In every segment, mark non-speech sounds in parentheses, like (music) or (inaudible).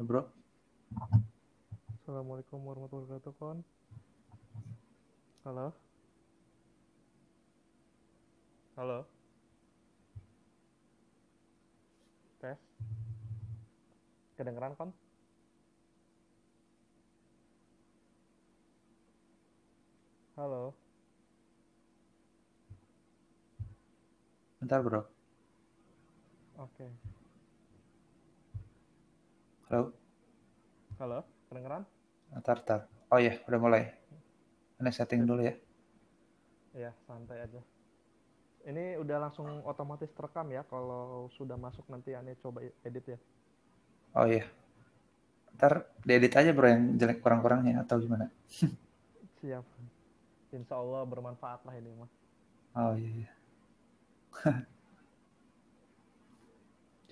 bro. Assalamualaikum warahmatullahi wabarakatuh kon. Halo? Halo? Tes? Kedengeran kon? Halo? Bentar bro. Oke halo? Halo kedengeran? Bentar bentar. Oh iya udah mulai. Ini setting dulu ya. Ya santai aja. Ini udah langsung otomatis terekam ya kalau sudah masuk nanti aneh coba edit ya. Oh iya. Ntar diedit aja bro yang jelek kurang-kurangnya atau gimana? (laughs) Siap. Insya Allah bermanfaat lah ini mah. Oh iya, iya. (laughs)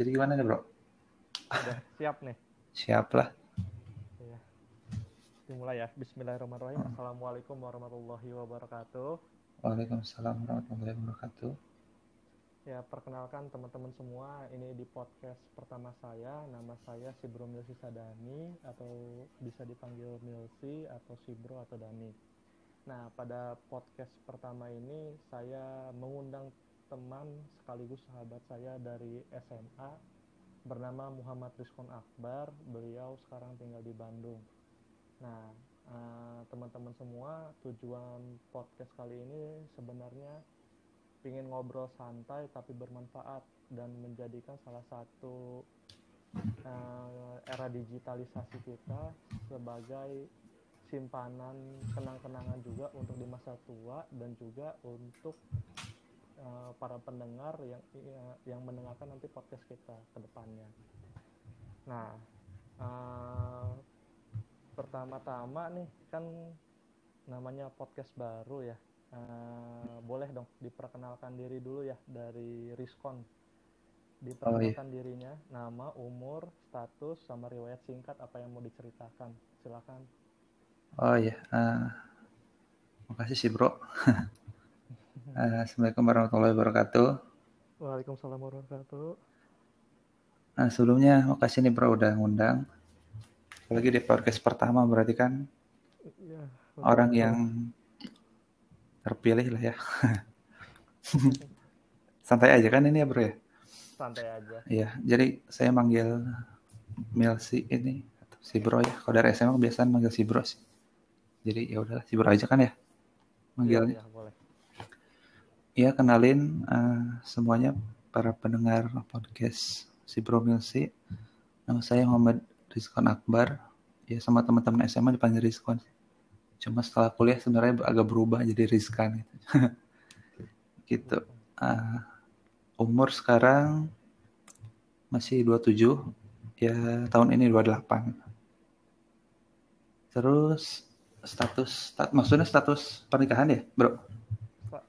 jadi gimana nih bro? Udah siap nih siap lah. Ya dimulai ya. Bismillahirrahmanirrahim. Assalamualaikum warahmatullahi wabarakatuh. Waalaikumsalam warahmatullahi wabarakatuh. Ya perkenalkan teman-teman semua ini di podcast pertama saya. Nama saya Sibro Milsi Sadani atau bisa dipanggil Milsi atau Sibro atau Dani. Nah pada podcast pertama ini saya mengundang teman sekaligus sahabat saya dari SMA bernama Muhammad Rizkon Akbar. Beliau sekarang tinggal di Bandung. Nah, teman-teman uh, semua, tujuan podcast kali ini sebenarnya ingin ngobrol santai tapi bermanfaat dan menjadikan salah satu uh, era digitalisasi kita sebagai simpanan kenang-kenangan juga untuk di masa tua dan juga untuk uh, para pendengar yang yang mendengarkan nanti podcast kita ke depannya. Nah, uh, pertama-tama nih kan namanya podcast baru ya. Uh, boleh dong diperkenalkan diri dulu ya dari Riskon. Diperkenalkan oh, iya. dirinya, nama, umur, status, sama riwayat singkat apa yang mau diceritakan. Silakan. Oh iya, uh, makasih sih bro. (laughs) Assalamualaikum warahmatullahi wabarakatuh. Waalaikumsalam warahmatullahi wabarakatuh. Nah, sebelumnya makasih nih bro udah ngundang. Apalagi di podcast pertama berarti kan ya, orang yang terpilih lah ya. (laughs) Santai aja kan ini ya bro ya? Santai aja. Iya, jadi saya manggil Milsi ini si bro ya. Kalau dari SMA biasanya manggil si bro sih. Jadi ya udahlah si bro aja kan ya manggilnya. Ya, ya, boleh. Ya, kenalin uh, semuanya para pendengar podcast si Bro Milsi. Nama saya Muhammad Rizkon Akbar. Ya, sama teman-teman SMA dipanggil Rizkon. Cuma setelah kuliah sebenarnya agak berubah jadi Rizkan. Gitu. (laughs) gitu. Uh, umur sekarang masih 27. Ya, tahun ini 28. Terus status, stat, maksudnya status pernikahan ya, bro?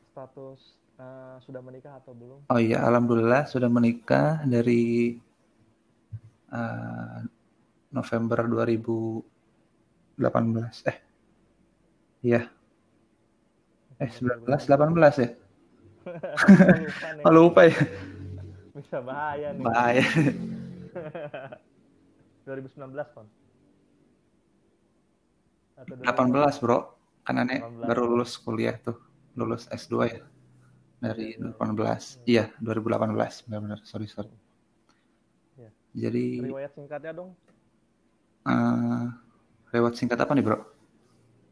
Status uh, sudah menikah atau belum? Oh iya, alhamdulillah sudah menikah dari uh, November 2018. Eh, iya. Eh, 19, 18 ya? (laughs) oh, lupa ya. Bisa bahaya nih. Bahaya. 2019 kan? 18 bro, kan aneh baru lulus kuliah tuh, lulus S2 ya dari 2018. Iya, 2018 benar-benar. Sorry, sorry. Ya. Jadi riwayat singkatnya dong. Uh, riwayat singkat apa nih, Bro?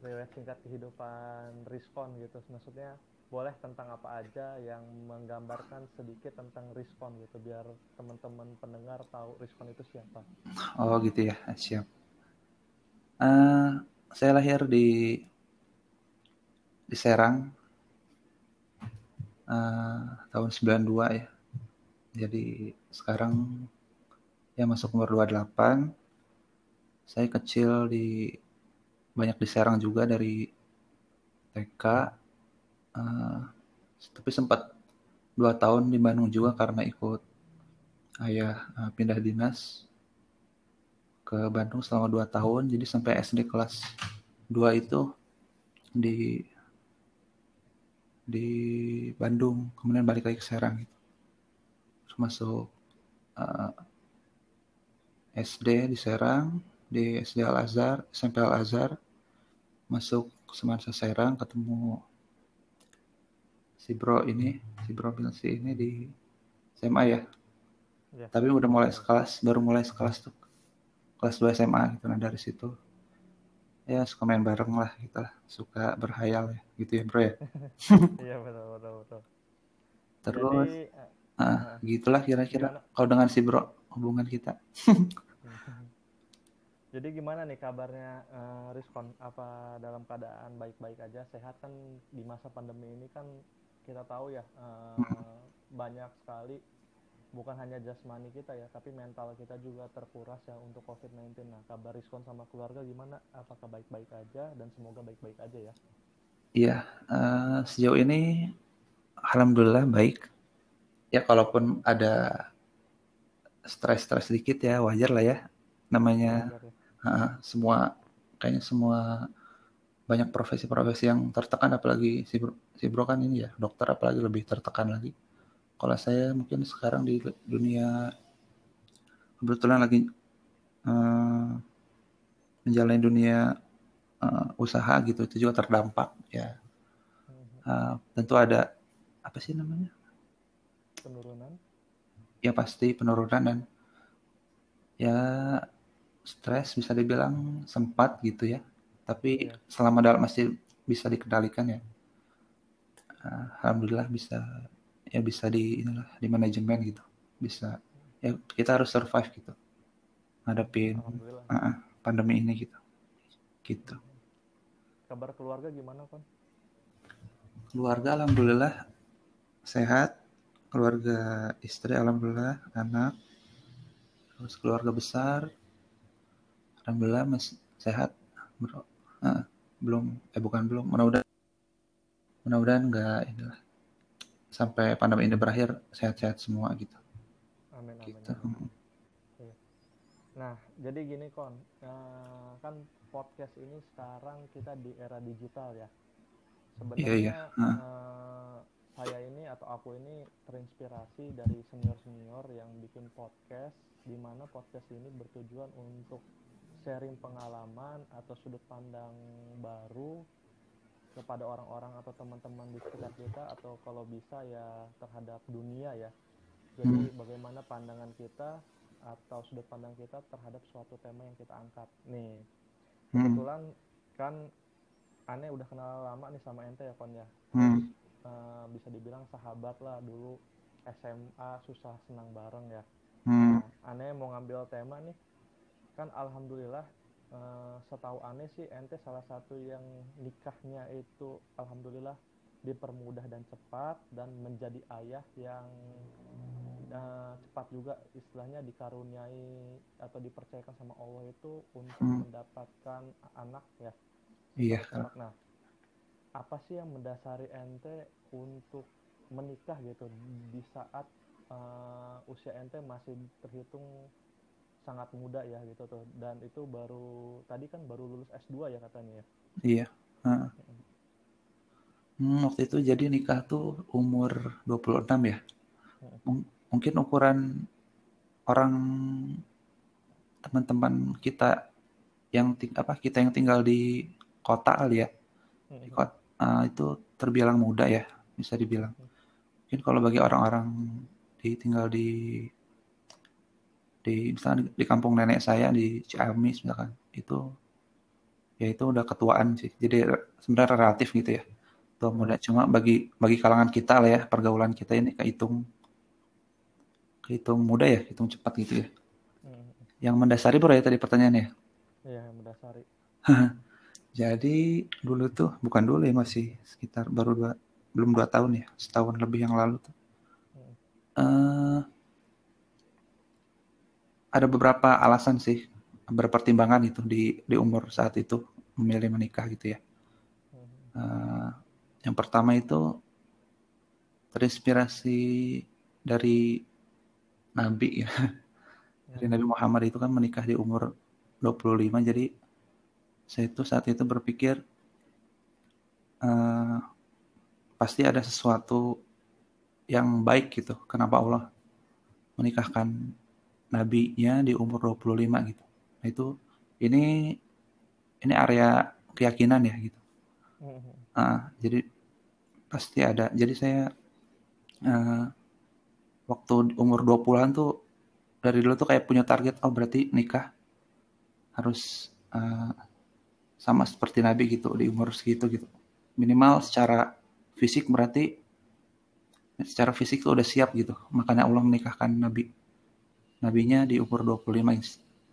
Riwayat singkat kehidupan Riskon gitu. Maksudnya boleh tentang apa aja yang menggambarkan sedikit tentang Riskon gitu biar teman-teman pendengar tahu Riskon itu siapa. Oh, gitu ya. Siap. Uh, saya lahir di di Serang uh, tahun 92 ya. Jadi sekarang ya masuk umur 28. Saya kecil di banyak di Serang juga dari TK. Uh, eh, tapi sempat dua tahun di Bandung juga karena ikut ayah uh, pindah dinas ke Bandung selama dua tahun. Jadi sampai SD kelas 2 itu di di Bandung kemudian balik lagi ke Serang gitu. Terus masuk uh, SD di Serang, di SD Al Azhar, SMP Al Azhar, masuk Semansa Serang ketemu si bro ini, si bro si ini di SMA ya. ya. Tapi udah mulai sekelas, baru mulai sekelas tuh. Kelas 2 SMA gitu nah dari situ. Ya suka main bareng lah gitu lah. Suka berhayal ya gitu ya bro ya (laughs) iya betul betul betul terus Jadi, uh, uh, gitulah kira-kira kalau dengan si bro hubungan kita (laughs) Jadi gimana nih kabarnya uh, Rizkon? Apa dalam keadaan baik-baik aja, sehat kan di masa pandemi ini kan kita tahu ya uh, hmm. banyak sekali bukan hanya jasmani kita ya, tapi mental kita juga terkuras ya untuk COVID-19. Nah, kabar Rizkon sama keluarga gimana? Apakah baik-baik aja dan semoga baik-baik aja ya? Iya, uh, sejauh ini alhamdulillah baik. Ya kalaupun ada stres-stres sedikit ya wajar lah ya. Namanya ya. Uh, semua kayaknya semua banyak profesi-profesi yang tertekan apalagi si bro, si bro kan ini ya dokter apalagi lebih tertekan lagi kalau saya mungkin sekarang di dunia kebetulan lagi uh, menjalani dunia uh, usaha gitu itu juga terdampak ya. Uh, tentu ada apa sih namanya? Penurunan? Ya pasti penurunan dan ya stres bisa dibilang sempat gitu ya. Tapi ya. selama dalam masih bisa dikendalikan ya. Uh, alhamdulillah bisa ya bisa di inilah di manajemen gitu. Bisa ya kita harus survive gitu. Ngadepin uh, pandemi ini gitu. Gitu kabar keluarga gimana kan keluarga alhamdulillah sehat keluarga istri alhamdulillah anak terus keluarga besar alhamdulillah masih sehat bro uh, belum eh bukan belum mudah-mudahan mudah-mudahan enggak inilah sampai pandemi ini berakhir sehat-sehat semua gitu. Amin amin. Gitu. amin. Iya. Nah, jadi gini kon, uh, kan podcast ini sekarang kita di era digital ya. Sebenarnya yeah, yeah. Uh. Uh, saya ini atau aku ini terinspirasi dari senior-senior yang bikin podcast, di mana podcast ini bertujuan untuk sharing pengalaman atau sudut pandang baru kepada orang-orang atau teman-teman di sekitar kita atau kalau bisa ya terhadap dunia ya jadi hmm. bagaimana pandangan kita atau sudut pandang kita terhadap suatu tema yang kita angkat nih hmm. kebetulan kan aneh udah kenal lama nih sama ente ya kon ya hmm. uh, bisa dibilang sahabat lah dulu SMA susah senang bareng ya hmm. nah, aneh mau ngambil tema nih kan alhamdulillah uh, setahu aneh sih ente salah satu yang nikahnya itu alhamdulillah dipermudah dan cepat dan menjadi ayah yang uh, cepat juga istilahnya dikaruniai atau dipercayakan sama Allah itu untuk hmm. mendapatkan anak ya. Iya. Anak. Nah, apa sih yang mendasari ente untuk menikah gitu di saat uh, usia ente masih terhitung sangat muda ya gitu tuh dan itu baru tadi kan baru lulus S2 ya katanya ya iya hmm, waktu itu jadi nikah tuh umur 26 ya M mungkin ukuran orang teman-teman kita yang apa kita yang tinggal di kota kali ya. Di kota, uh, itu terbilang muda ya bisa dibilang. Mungkin kalau bagi orang-orang di tinggal di di misalnya di kampung nenek saya di Ciamis misalkan itu ya itu udah ketuaan sih. Jadi sebenarnya relatif gitu ya. Tuh muda. Cuma bagi bagi kalangan kita lah ya pergaulan kita ini kehitung kehitung muda ya hitung cepat gitu ya hmm. yang mendasari bro ya tadi pertanyaannya iya yang mendasari (laughs) jadi dulu tuh bukan dulu ya masih sekitar baru dua belum dua tahun ya setahun lebih yang lalu tuh hmm. uh, ada beberapa alasan sih berpertimbangan itu di di umur saat itu memilih menikah gitu ya. Uh, yang pertama itu terinspirasi dari Nabi ya. Dari Nabi Muhammad itu kan menikah di umur 25 jadi saya itu saat itu berpikir uh, pasti ada sesuatu yang baik gitu. Kenapa Allah menikahkan nabinya di umur 25 gitu. Nah itu ini ini area keyakinan ya gitu. Uh, jadi pasti ada. Jadi saya uh, waktu umur 20-an tuh dari dulu tuh kayak punya target oh berarti nikah harus uh, sama seperti Nabi gitu di umur segitu gitu. Minimal secara fisik berarti secara fisik tuh udah siap gitu. Makanya Allah menikahkan Nabi nabinya di umur 25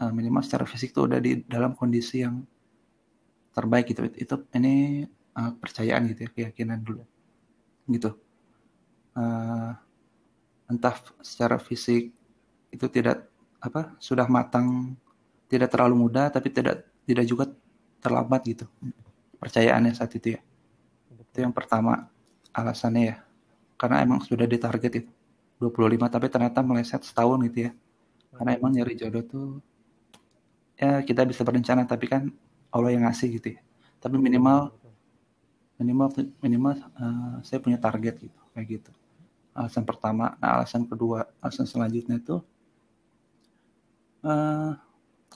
uh, minimal secara fisik tuh udah di dalam kondisi yang terbaik gitu. Itu ini uh, percayaan gitu ya, keyakinan dulu. Gitu. Uh, entah secara fisik itu tidak apa sudah matang tidak terlalu muda tapi tidak tidak juga terlambat gitu. Percayaannya saat itu ya. Itu yang pertama alasannya ya. Karena emang sudah ditarget itu 25 tapi ternyata meleset setahun gitu ya. Karena emang nyari jodoh tuh ya kita bisa berencana tapi kan Allah yang ngasih gitu ya. Tapi minimal minimal minimal uh, saya punya target gitu kayak gitu alasan pertama nah alasan kedua alasan selanjutnya itu uh,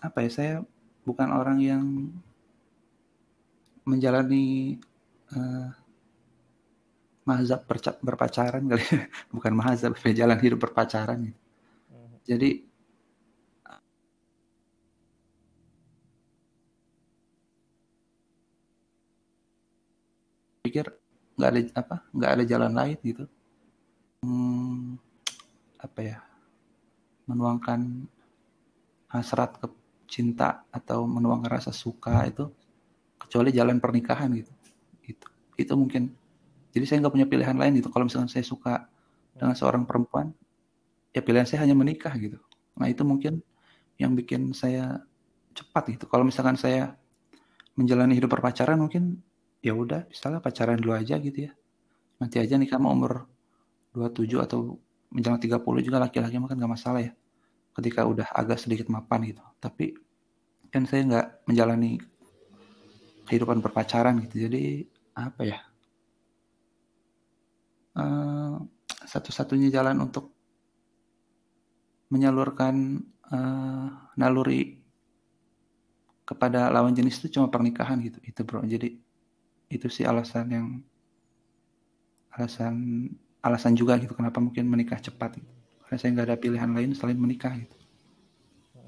apa ya saya bukan orang yang menjalani uh, mazhab berpacaran kali ya. (laughs) bukan mazhab (laughs) jalan hidup berpacaran gitu. jadi pikir nggak ada apa nggak ada jalan lain gitu hmm, apa ya menuangkan hasrat ke cinta atau menuangkan rasa suka itu kecuali jalan pernikahan gitu. Itu itu mungkin. Jadi saya nggak punya pilihan lain gitu. Kalau misalnya saya suka dengan seorang perempuan ya pilihan saya hanya menikah gitu. Nah itu mungkin yang bikin saya cepat gitu. Kalau misalkan saya menjalani hidup berpacaran mungkin ya udah misalnya pacaran dulu aja gitu ya. Nanti aja nikah mau umur 27 atau menjelang 30 juga laki-laki makan nggak masalah ya. Ketika udah agak sedikit mapan gitu. Tapi kan saya nggak menjalani kehidupan berpacaran gitu. Jadi apa ya? Uh, satu-satunya jalan untuk menyalurkan uh, naluri kepada lawan jenis itu cuma pernikahan gitu. Itu bro. Jadi itu sih alasan yang alasan alasan juga gitu kenapa mungkin menikah cepat gitu. karena saya nggak ada pilihan lain selain menikah gitu.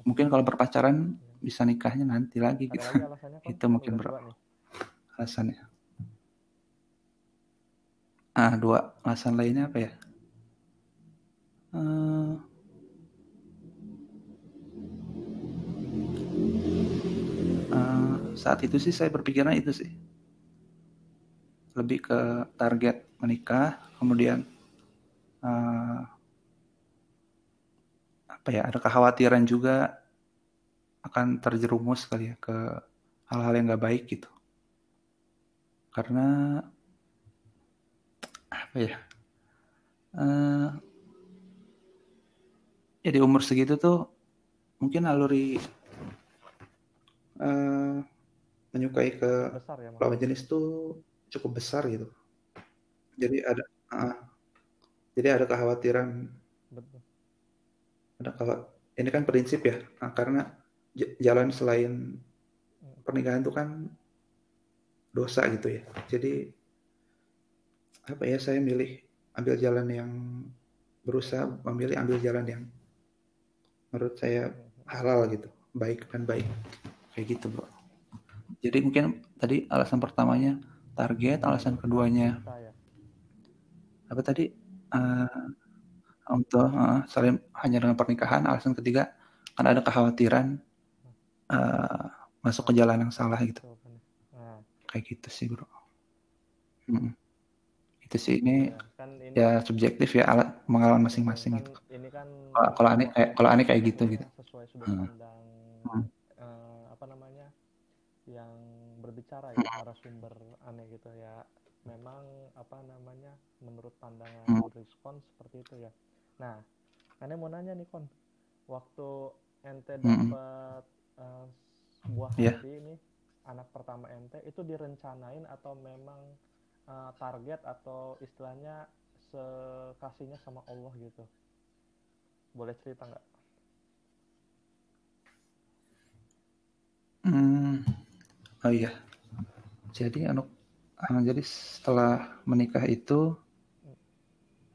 Mungkin kalau berpacaran bisa nikahnya nanti lagi gitu. lagi (laughs) itu mungkin berapa alasannya. Ah dua alasan lainnya apa ya? Uh, uh, saat itu sih saya berpikiran itu sih. Lebih ke target menikah, kemudian uh, apa ya ada kekhawatiran juga akan terjerumus kali ya ke hal-hal yang nggak baik gitu. Karena apa ya? Uh, ya di umur segitu tuh mungkin aluri uh, menyukai ke ya, lawan jenis tuh cukup besar gitu. Jadi ada uh, jadi ada kekhawatiran Betul. ada kalau ini kan prinsip ya nah, karena jalan selain pernikahan itu kan dosa gitu ya. Jadi apa ya saya milih ambil jalan yang berusaha memilih ambil jalan yang menurut saya halal gitu, baik dan baik. Kayak gitu, Bro. Jadi mungkin tadi alasan pertamanya target alasan keduanya apa tadi uh, untuk uh, saling hanya dengan pernikahan alasan ketiga karena ada kekhawatiran uh, masuk ke jalan yang salah gitu kayak gitu sih bro hmm. itu sih ini, ya, kan ini ya subjektif ya alat pengalaman masing-masing kan, gitu kan kalau aneh kayak kalau aneh kayak gitu gitu sesuai sudut hmm. pandang hmm. Uh, apa namanya yang berbicara ya narasumber aneh gitu ya memang apa namanya menurut pandangan hmm. respon seperti itu ya. Nah, ane mau nanya nih kon, waktu ente hmm. dapat eh, hmm. uh, buah yeah. hati ini anak pertama ente itu direncanain atau memang uh, target atau istilahnya sekasihnya sama Allah gitu. Boleh cerita nggak? Hmm. Oh iya. Jadi anak uh, jadi setelah menikah itu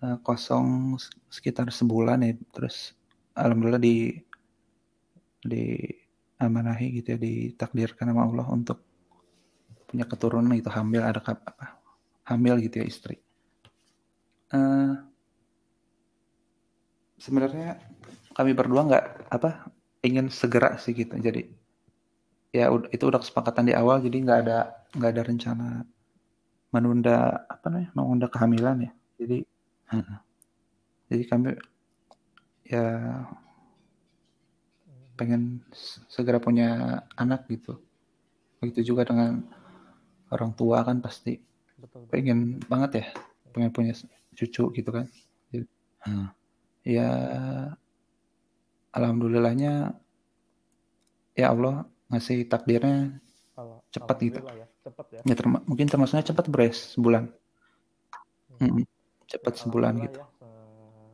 uh, kosong sekitar sebulan ya terus alhamdulillah di di amanahi gitu ya ditakdirkan sama Allah untuk punya keturunan itu hamil ada apa hamil gitu ya istri. Uh, sebenarnya kami berdua nggak apa ingin segera sih gitu. Jadi ya itu udah kesepakatan di awal jadi nggak ada nggak ada rencana menunda apa namanya menunda kehamilan ya jadi jadi kami ya pengen segera punya anak gitu begitu juga dengan orang tua kan pasti betul, betul. pengen banget ya pengen punya cucu gitu kan jadi, hmm. ya alhamdulillahnya ya Allah ngasih takdirnya cepat gitu. Ya, cepet ya. ya terma mungkin termasuknya cepat beres sebulan. Hmm. Cepat ya, sebulan gitu. Ya,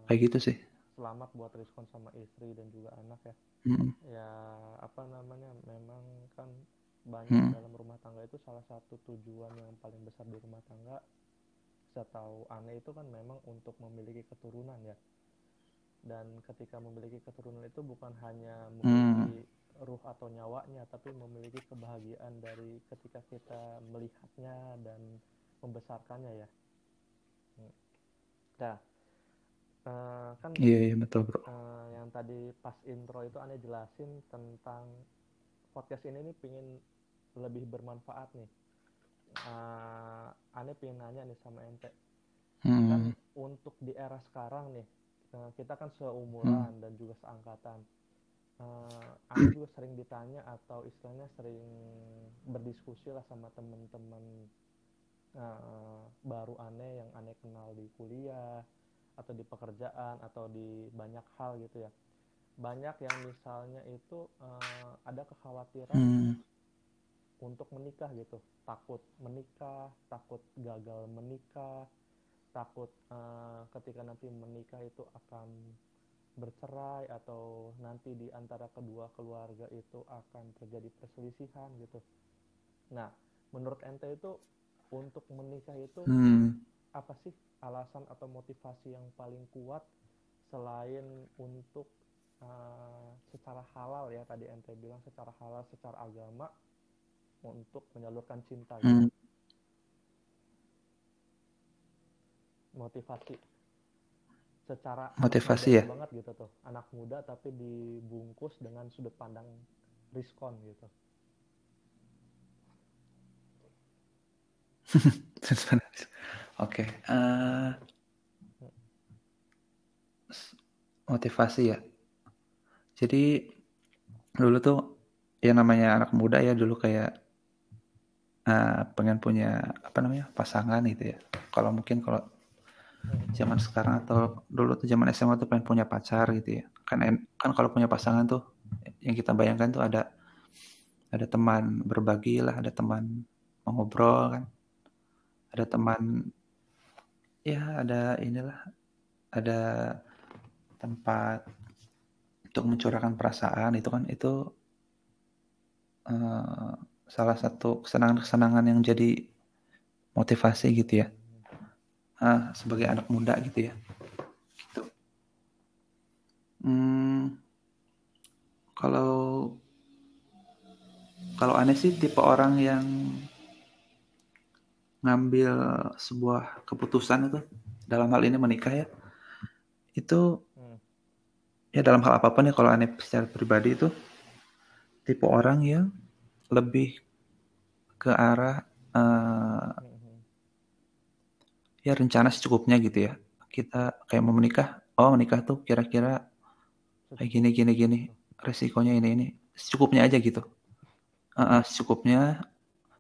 Kayak gitu sih. Selamat buat Rizkon sama istri dan juga anak ya. Hmm. Ya apa namanya memang kan banyak hmm. dalam rumah tangga itu salah satu tujuan yang paling besar di rumah tangga saya tahu aneh itu kan memang untuk memiliki keturunan ya dan ketika memiliki keturunan itu bukan hanya memiliki hmm. Ruh atau nyawanya tapi memiliki kebahagiaan dari ketika kita melihatnya dan membesarkannya ya. Nah uh, kan iya yeah, betul bro. uh, yang tadi pas intro itu aneh jelasin tentang podcast ini nih pingin lebih bermanfaat nih. Uh, aneh pingin nanya nih sama ente. Hmm. kan untuk di era sekarang nih kita kan seumuran hmm. dan juga seangkatan uh, aku juga sering ditanya atau istilahnya sering berdiskusi lah sama teman-teman uh, baru aneh yang aneh kenal di kuliah atau di pekerjaan atau di banyak hal gitu ya banyak yang misalnya itu uh, ada kekhawatiran hmm. untuk menikah gitu takut menikah takut gagal menikah takut uh, ketika nanti menikah itu akan bercerai atau nanti di antara kedua keluarga itu akan terjadi perselisihan gitu. Nah, menurut ente itu untuk menikah itu hmm. apa sih alasan atau motivasi yang paling kuat selain untuk uh, secara halal ya tadi ente bilang secara halal secara agama untuk menyalurkan cinta gitu. Hmm. motivasi secara motivasi ya? banget gitu tuh. Anak muda tapi dibungkus dengan sudut pandang riskon gitu. (laughs) Oke okay. uh, eh, motivasi ya. Jadi dulu tuh ya namanya anak muda ya dulu kayak uh, pengen punya apa namanya pasangan gitu ya. Kalau mungkin kalau zaman sekarang atau dulu tuh zaman SMA tuh pengen punya pacar gitu ya. Kan kan kalau punya pasangan tuh yang kita bayangkan tuh ada ada teman berbagi lah ada teman mengobrol kan. Ada teman ya ada inilah ada tempat untuk mencurahkan perasaan itu kan. Itu uh, salah satu kesenangan-kesenangan yang jadi motivasi gitu ya uh, sebagai anak muda gitu ya gitu hmm, kalau kalau aneh sih tipe orang yang ngambil sebuah keputusan itu dalam hal ini menikah ya itu hmm. ya dalam hal apa pun ya kalau aneh secara pribadi itu tipe orang yang lebih ke arah uh, ya rencana secukupnya gitu ya. Kita kayak mau menikah oh menikah tuh kira-kira kayak gini gini gini resikonya ini ini secukupnya aja gitu. Uh, uh, secukupnya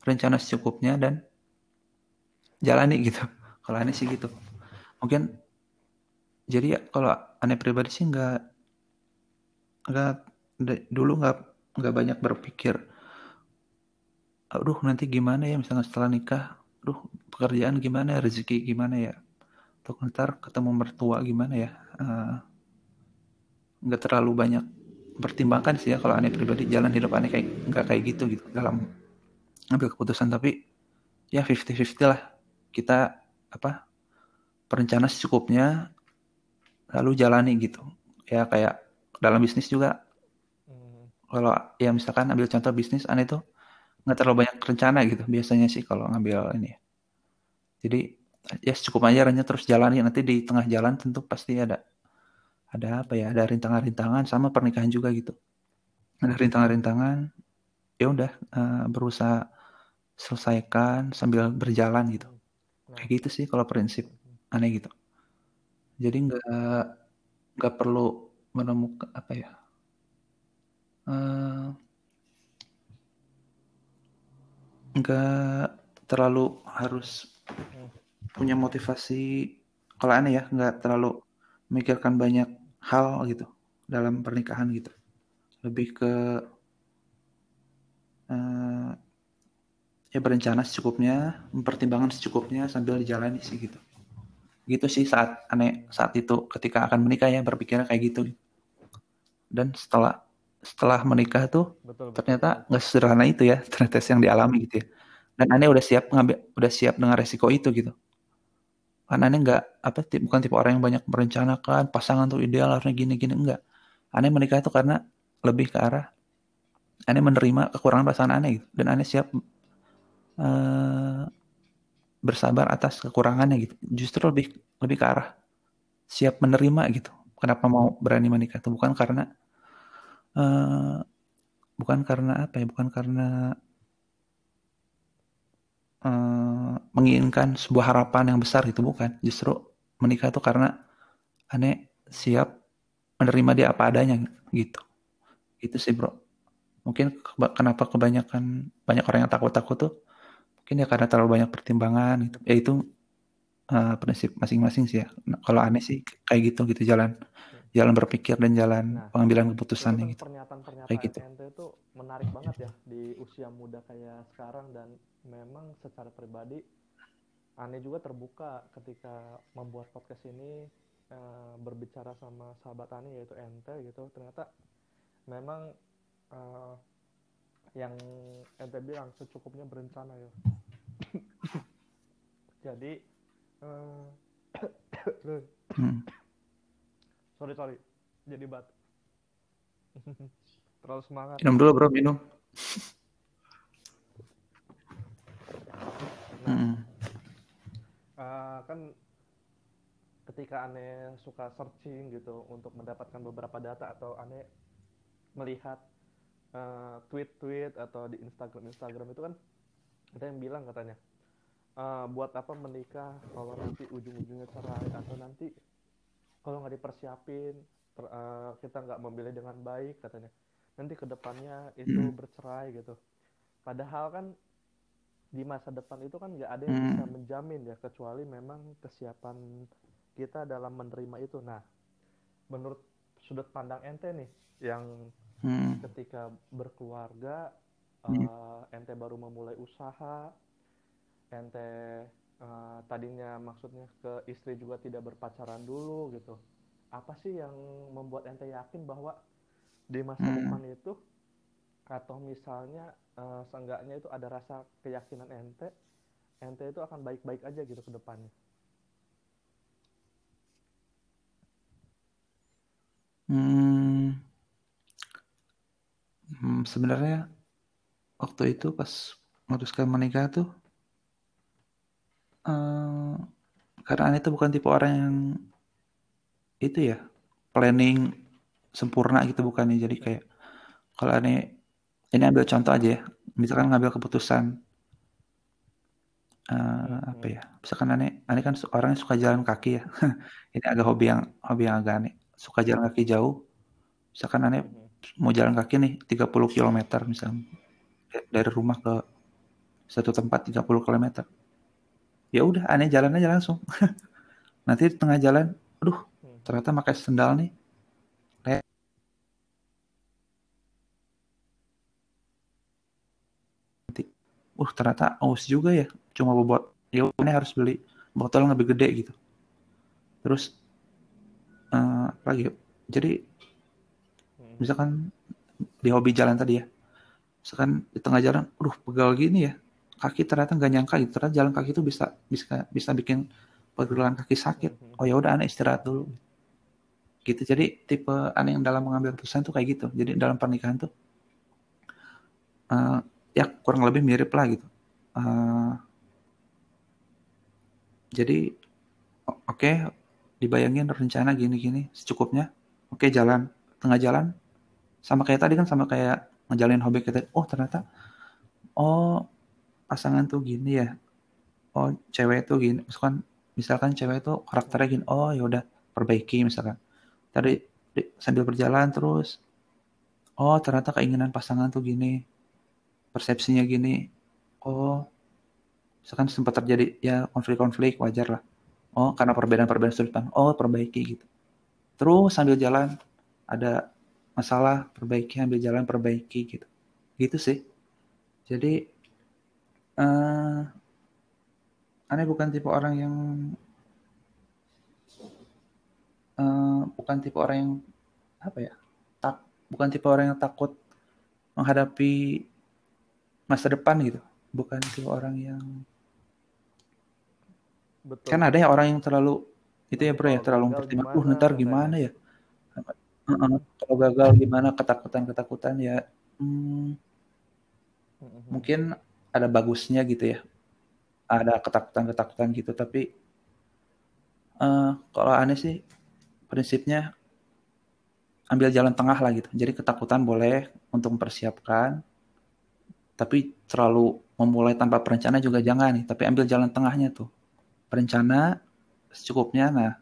rencana secukupnya dan jalani gitu. (laughs) Kalau aneh sih gitu. Mungkin jadi ya kalau aneh pribadi sih nggak nggak dulu nggak nggak banyak berpikir aduh nanti gimana ya misalnya setelah nikah duh pekerjaan gimana ya? Rezeki gimana ya? Untuk ntar ketemu mertua gimana ya? Uh, nggak terlalu banyak pertimbangkan sih ya kalau aneh pribadi. Jalan hidup aneh kayak nggak kayak gitu gitu dalam ngambil keputusan. Tapi ya 50-50 lah. Kita apa perencana secukupnya lalu jalani gitu. Ya kayak dalam bisnis juga. Hmm. kalau ya misalkan ambil contoh bisnis aneh tuh nggak terlalu banyak rencana gitu biasanya sih kalau ngambil ini ya. jadi ya cukup aja rencana terus jalani nanti di tengah jalan tentu pasti ada ada apa ya ada rintangan-rintangan sama pernikahan juga gitu. Ada rintangan-rintangan ya udah uh, berusaha selesaikan sambil berjalan gitu. Kayak gitu sih kalau prinsip aneh gitu. Jadi nggak nggak perlu menemukan apa ya uh, nggak terlalu harus punya motivasi kalau aneh ya nggak terlalu memikirkan banyak hal gitu dalam pernikahan gitu. Lebih ke uh, ya berencana secukupnya mempertimbangkan secukupnya sambil dijalani sih gitu. Gitu sih saat aneh saat itu ketika akan menikah ya berpikirnya kayak gitu. Dan setelah setelah menikah tuh betul, betul. ternyata nggak sederhana itu ya ternyata yang dialami gitu ya dan aneh udah siap ngambil udah siap dengan resiko itu gitu karena aneh nggak apa bukan tipe orang yang banyak merencanakan pasangan tuh ideal harusnya gini gini enggak aneh menikah itu karena lebih ke arah aneh menerima kekurangan pasangan aneh gitu dan aneh siap uh, bersabar atas kekurangannya gitu. Justru lebih lebih ke arah siap menerima gitu. Kenapa mau berani menikah itu bukan karena uh, bukan karena apa ya? Bukan karena uh, menginginkan sebuah harapan yang besar itu bukan. Justru menikah itu karena aneh siap menerima dia apa adanya gitu. Itu sih bro. Mungkin kenapa kebanyakan banyak orang yang takut-takut tuh mungkin ya karena terlalu banyak pertimbangan gitu ya itu uh, prinsip masing-masing sih ya nah, kalau aneh sih kayak gitu gitu jalan jalan berpikir dan jalan nah, pengambilan keputusan gitu pernyataan-pernyataan kayak gitu. itu menarik banget ya di usia muda kayak sekarang dan memang secara pribadi aneh juga terbuka ketika membuat podcast ini uh, berbicara sama sahabat aneh yaitu ente gitu ternyata memang uh, yang ente bilang secukupnya berencana ya (laughs) jadi (coughs) hmm. Sorry sorry. Jadi bat. (laughs) Terlalu semangat. Minum dulu bro minum. Nah, hmm. uh, kan ketika aneh suka searching gitu untuk mendapatkan beberapa data atau aneh melihat uh, tweet-tweet atau di Instagram Instagram itu kan ada yang bilang katanya uh, buat apa menikah kalau nanti ujung-ujungnya cerai atau nanti kalau nggak dipersiapin ter, uh, kita nggak memilih dengan baik katanya nanti ke depannya itu hmm. bercerai gitu padahal kan di masa depan itu kan nggak ada yang hmm. bisa menjamin ya kecuali memang kesiapan kita dalam menerima itu nah menurut sudut pandang ente nih yang hmm. ketika berkeluarga uh, ente baru memulai usaha ente uh, tadinya maksudnya ke istri juga tidak berpacaran dulu gitu. Apa sih yang membuat ente yakin bahwa di masa hmm. depan itu atau misalnya uh, seenggaknya itu ada rasa keyakinan ente ente itu akan baik-baik aja gitu ke depannya? Hmm. Hmm, sebenarnya waktu itu pas memutuskan menikah tuh uh, karena Ane itu bukan tipe orang yang itu ya planning sempurna gitu bukan ya jadi kayak kalau Ane ini ambil contoh aja ya. Misalkan ngambil keputusan uh, apa ya misalkan Ane Ane kan orang yang suka jalan kaki ya. (laughs) Ini agak hobi yang hobi yang agak aneh suka jalan kaki jauh. Misalkan Ane mau jalan kaki nih 30 km misalnya. Dari rumah ke satu tempat 30 km ya udah aneh jalan aja langsung. (laughs) Nanti di tengah jalan aduh ternyata pakai sendal nih. Nanti. Uh ternyata aus juga ya. Cuma bobot ya ini harus beli. Botol yang lebih gede gitu. Terus uh, lagi jadi misalkan di hobi jalan tadi ya. Misalkan di tengah jalan, aduh pegal gini ya, kaki ternyata nggak nyangka gitu, ternyata jalan kaki itu bisa bisa bisa bikin pergelangan kaki sakit. Mhm. Oh ya udah aneh istirahat dulu. Gitu. Jadi tipe aneh yang dalam mengambil keputusan tuh kayak gitu. Jadi dalam pernikahan tuh uh, ya kurang lebih mirip lah gitu. Uh, jadi oke okay, dibayangin rencana gini-gini secukupnya. Oke okay, jalan tengah jalan sama kayak tadi kan sama kayak ngejalin hobi kita. Oh ternyata oh pasangan tuh gini ya. Oh cewek tuh gini. Misalkan misalkan cewek itu karakternya gini. Oh yaudah perbaiki misalkan. Tadi sambil berjalan terus. Oh ternyata keinginan pasangan tuh gini. Persepsinya gini. Oh misalkan sempat terjadi ya konflik-konflik wajar lah oh karena perbedaan-perbedaan sudut pandang oh perbaiki gitu terus sambil jalan ada masalah perbaiki ambil jalan perbaiki gitu gitu sih jadi uh, aneh bukan tipe orang yang uh, bukan tipe orang yang apa ya tak bukan tipe orang yang takut menghadapi masa depan gitu bukan tipe orang yang Betul. Kan ada ya orang yang terlalu itu ya bro ya terlalu mempertimbangkan, uh ntar gimana ya? Uh -uh, kalau gagal gimana ketakutan-ketakutan ya hmm, mungkin ada bagusnya gitu ya. Ada ketakutan-ketakutan gitu tapi uh, kalau aneh sih prinsipnya ambil jalan tengah lah gitu. Jadi ketakutan boleh untuk mempersiapkan tapi terlalu memulai tanpa perencana juga jangan nih, tapi ambil jalan tengahnya tuh berencana secukupnya. Nah,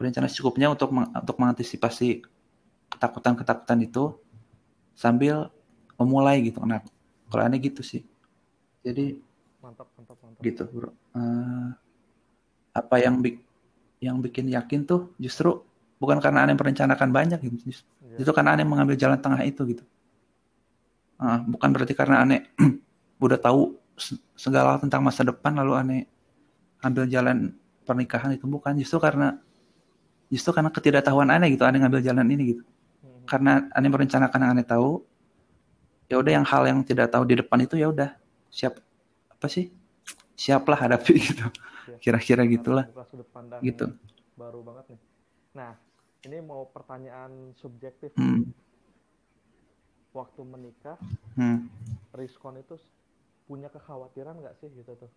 berencana secukupnya untuk untuk mengantisipasi ketakutan-ketakutan itu sambil memulai gitu. Nah, kalau aneh gitu sih. Jadi mantap, mantap, mantap. Gitu, bro. Uh, apa yang bi yang bikin yakin tuh justru bukan karena aneh merencanakan banyak gitu. Justru yeah. itu karena aneh mengambil jalan tengah itu gitu. Uh, bukan berarti karena aneh (clears throat) udah tahu segala tentang masa depan lalu aneh ambil jalan pernikahan itu bukan justru karena justru karena ketidaktahuan aneh gitu aneh ngambil jalan ini gitu hmm. karena aneh merencanakan yang aneh tahu ya udah yang hal yang tidak tahu di depan itu ya udah siap apa sih? Siaplah hadapi (laughs) gitu. Ya. kira-kira gitulah. gitu. baru banget nih. Nah ini mau pertanyaan subjektif. Hmm. waktu menikah hmm. riskon itu punya kekhawatiran nggak sih gitu tuh?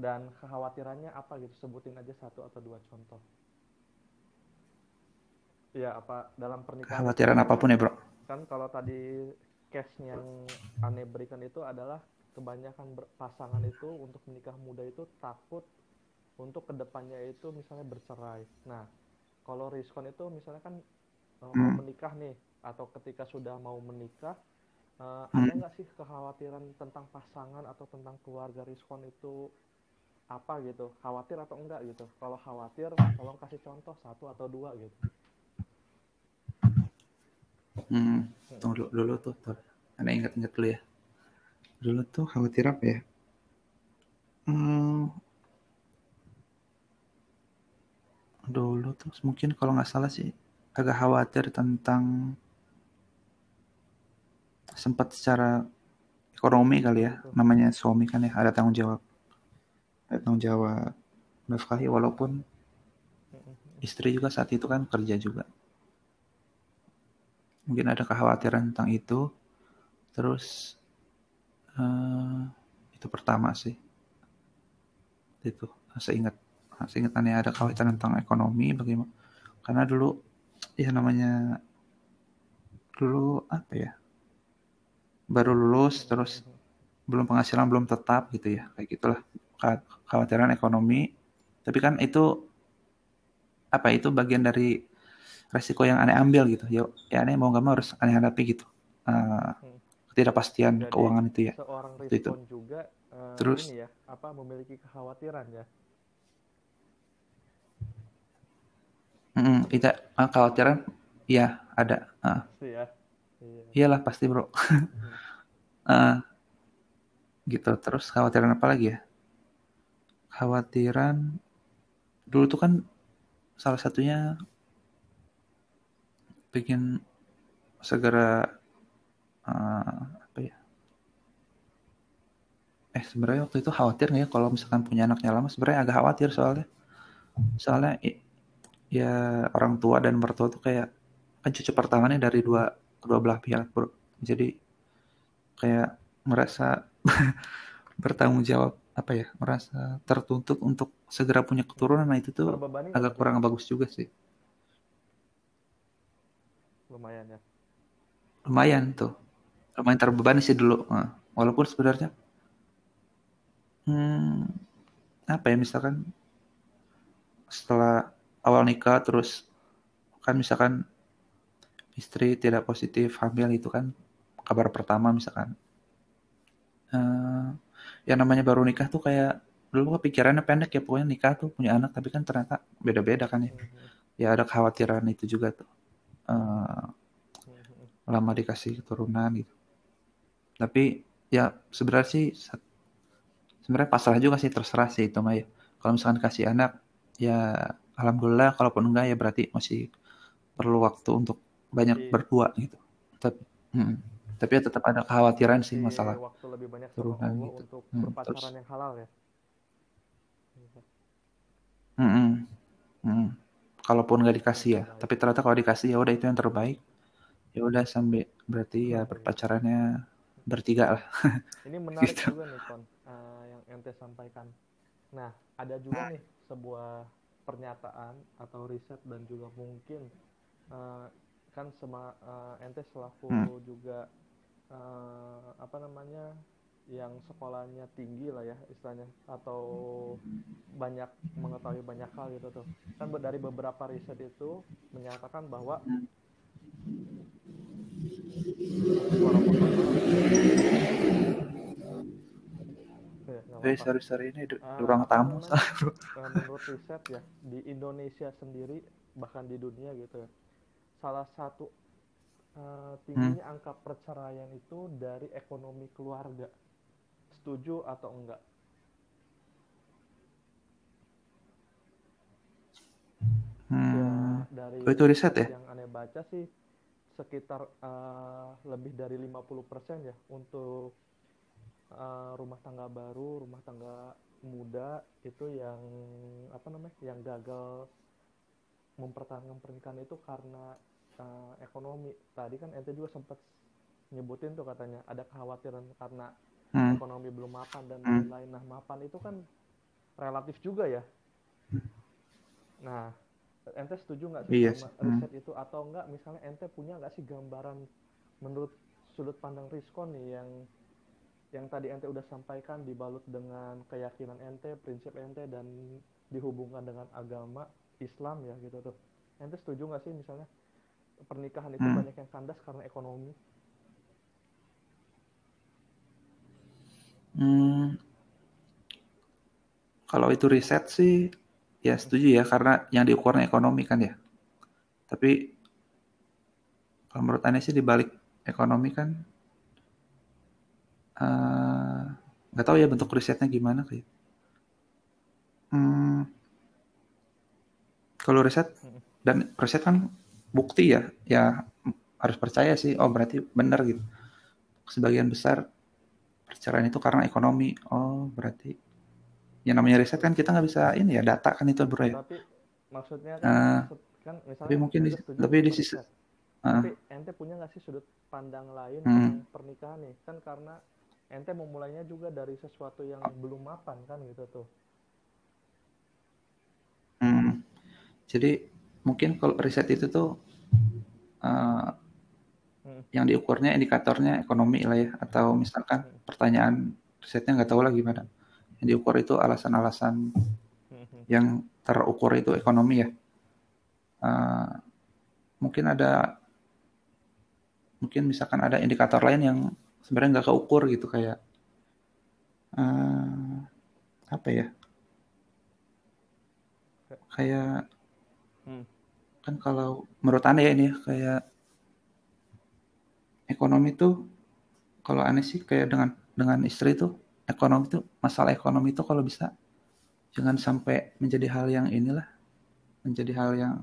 Dan kekhawatirannya apa gitu? Sebutin aja satu atau dua contoh. Ya apa dalam pernikahan kekhawatiran apa pun ya bro kan kalau tadi case yang aneh berikan itu adalah kebanyakan pasangan itu untuk menikah muda itu takut untuk ke depannya itu misalnya bercerai nah kalau riskon itu misalnya kan hmm. mau menikah nih atau ketika sudah mau menikah uh, hmm. ada nggak sih kekhawatiran tentang pasangan atau tentang keluarga riskon itu apa gitu khawatir atau enggak gitu kalau khawatir tolong kasih contoh satu atau dua gitu hmm tunggu dulu, dulu tuh tuh anda ingat-ingat dulu ya. Dulu tuh khawatir apa ya? Hmm, dulu tuh mungkin kalau nggak salah sih agak khawatir tentang sempat secara ekonomi kali ya. Namanya suami kan ya ada tanggung jawab. Tanggung jawab nafkahi walaupun istri juga saat itu kan kerja juga mungkin ada kekhawatiran tentang itu. Terus uh, itu pertama sih. Itu seingat seingatannya ada kekhawatiran tentang ekonomi bagaimana karena dulu ya namanya dulu apa ya baru lulus terus belum penghasilan belum tetap gitu ya kayak gitulah. Kekhawatiran ekonomi. Tapi kan itu apa itu bagian dari resiko yang aneh ambil gitu. Ya, ya aneh mau nggak mau harus aneh hadapi gitu. Uh, ketidakpastian Jadi, keuangan itu ya. seorang itu. Juga uh, terus? ini ya apa memiliki kekhawatiran ya? Mm, tidak uh, kekhawatiran? Ya ada. Uh. ya. Iya. iyalah pasti bro. Uh, (laughs) gitu terus khawatiran apa lagi ya? Khawatiran dulu tuh kan salah satunya bikin segera uh, apa ya? Eh sebenarnya waktu itu khawatir nggak ya kalau misalkan punya anaknya lama? Sebenarnya agak khawatir soalnya. Soalnya ya orang tua dan mertua tuh kayak kan cucu pertamanya dari dua kedua belah pihak bro. Jadi kayak merasa (laughs) bertanggung jawab apa ya merasa tertuntut untuk segera punya keturunan. Nah itu tuh agak kurang bagus juga sih lumayan ya. Lumayan tuh. Lumayan terbebani sih dulu walaupun sebenarnya hmm, apa ya misalkan setelah awal nikah terus kan misalkan istri tidak positif hamil itu kan kabar pertama misalkan. Uh, yang namanya baru nikah tuh kayak dulu kepikirannya pendek ya pokoknya nikah tuh punya anak tapi kan ternyata beda-beda kan ya. Mm-hmm. ya ada kekhawatiran itu juga tuh uh, lama dikasih keturunan gitu tapi ya sebenarnya sih sebenarnya pasrah juga sih terserah sih itu mah ya kalau misalkan kasih anak ya alhamdulillah kalaupun enggak ya berarti masih perlu waktu untuk banyak iya. berdua gitu tapi hmm, tapi ya tetap ada kekhawatiran sih masalah waktu lebih banyak turunan gitu untuk hmm, berpacaran terus. yang halal ya hmm, hmm, hmm. Kalaupun nggak dikasih ya tapi ternyata kalau dikasih ya udah itu yang terbaik ya udah sampai berarti ya berpacarannya bertiga lah (laughs) ini menarik gitu. juga nih kon ente sampaikan. Nah, ada juga nih sebuah pernyataan atau riset dan juga mungkin uh, kan sema uh, ente selaku hmm. juga uh, apa namanya yang sekolahnya tinggi lah ya istilahnya atau banyak mengetahui banyak hal gitu tuh kan dari beberapa riset itu menyatakan bahwa Eh, sorry sorry ini uh, ruang tamu bro. menurut riset ya di Indonesia sendiri bahkan di dunia gitu ya salah satu uh, tingginya hmm. angka perceraian itu dari ekonomi keluarga setuju atau enggak hmm. ya, dari oh, itu riset ya yang aneh baca sih sekitar uh, lebih dari 50% ya untuk uh, rumah tangga baru, rumah tangga muda itu yang apa namanya, yang gagal mempertahankan pernikahan itu karena uh, ekonomi. Tadi kan ente juga sempat nyebutin tuh katanya ada kekhawatiran karena hmm. ekonomi belum mapan dan hmm. lain-lain. Nah, mapan itu kan relatif juga ya. Nah, ente setuju nggak sih yes. Iya sama riset hmm. itu atau enggak? Misalnya ente punya nggak sih gambaran menurut sudut pandang Riskon nih yang yang tadi ente udah sampaikan dibalut dengan keyakinan ente, prinsip ente dan dihubungkan dengan agama Islam ya gitu tuh. Ente setuju nggak sih misalnya pernikahan itu hmm. banyak yang kandas karena ekonomi? Hmm, kalau itu riset sih ya setuju ya karena yang diukurnya ekonomi kan ya. Tapi kalau menurut aneh sih dibalik ekonomi kan Eh, nggak uh, tahu ya bentuk risetnya gimana kayak hmm, kalau riset dan riset kan bukti ya ya harus percaya sih oh berarti benar gitu. Sebagian besar perceraian itu karena ekonomi oh berarti yang namanya riset kan kita nggak bisa ini ya data kan itu bro ya tapi maksudnya kan, uh, maksud, kan misalnya tapi mungkin di, tapi di sisi uh, tapi ente punya nggak sih sudut pandang lain hmm. pernikahan nih kan karena ente memulainya juga dari sesuatu yang belum mapan kan gitu tuh hmm. jadi mungkin kalau riset itu tuh uh. Yang diukurnya indikatornya ekonomi lah ya atau misalkan hmm. pertanyaan risetnya nggak tahu lah gimana yang diukur itu alasan-alasan hmm. yang terukur itu ekonomi ya uh, mungkin ada mungkin misalkan ada indikator lain yang sebenarnya nggak keukur gitu kayak uh, apa ya kayak hmm. kan kalau menurut aneh ya ini ya, kayak ekonomi tuh kalau aneh sih kayak dengan dengan istri tuh ekonomi tuh masalah ekonomi tuh kalau bisa jangan sampai menjadi hal yang inilah menjadi hal yang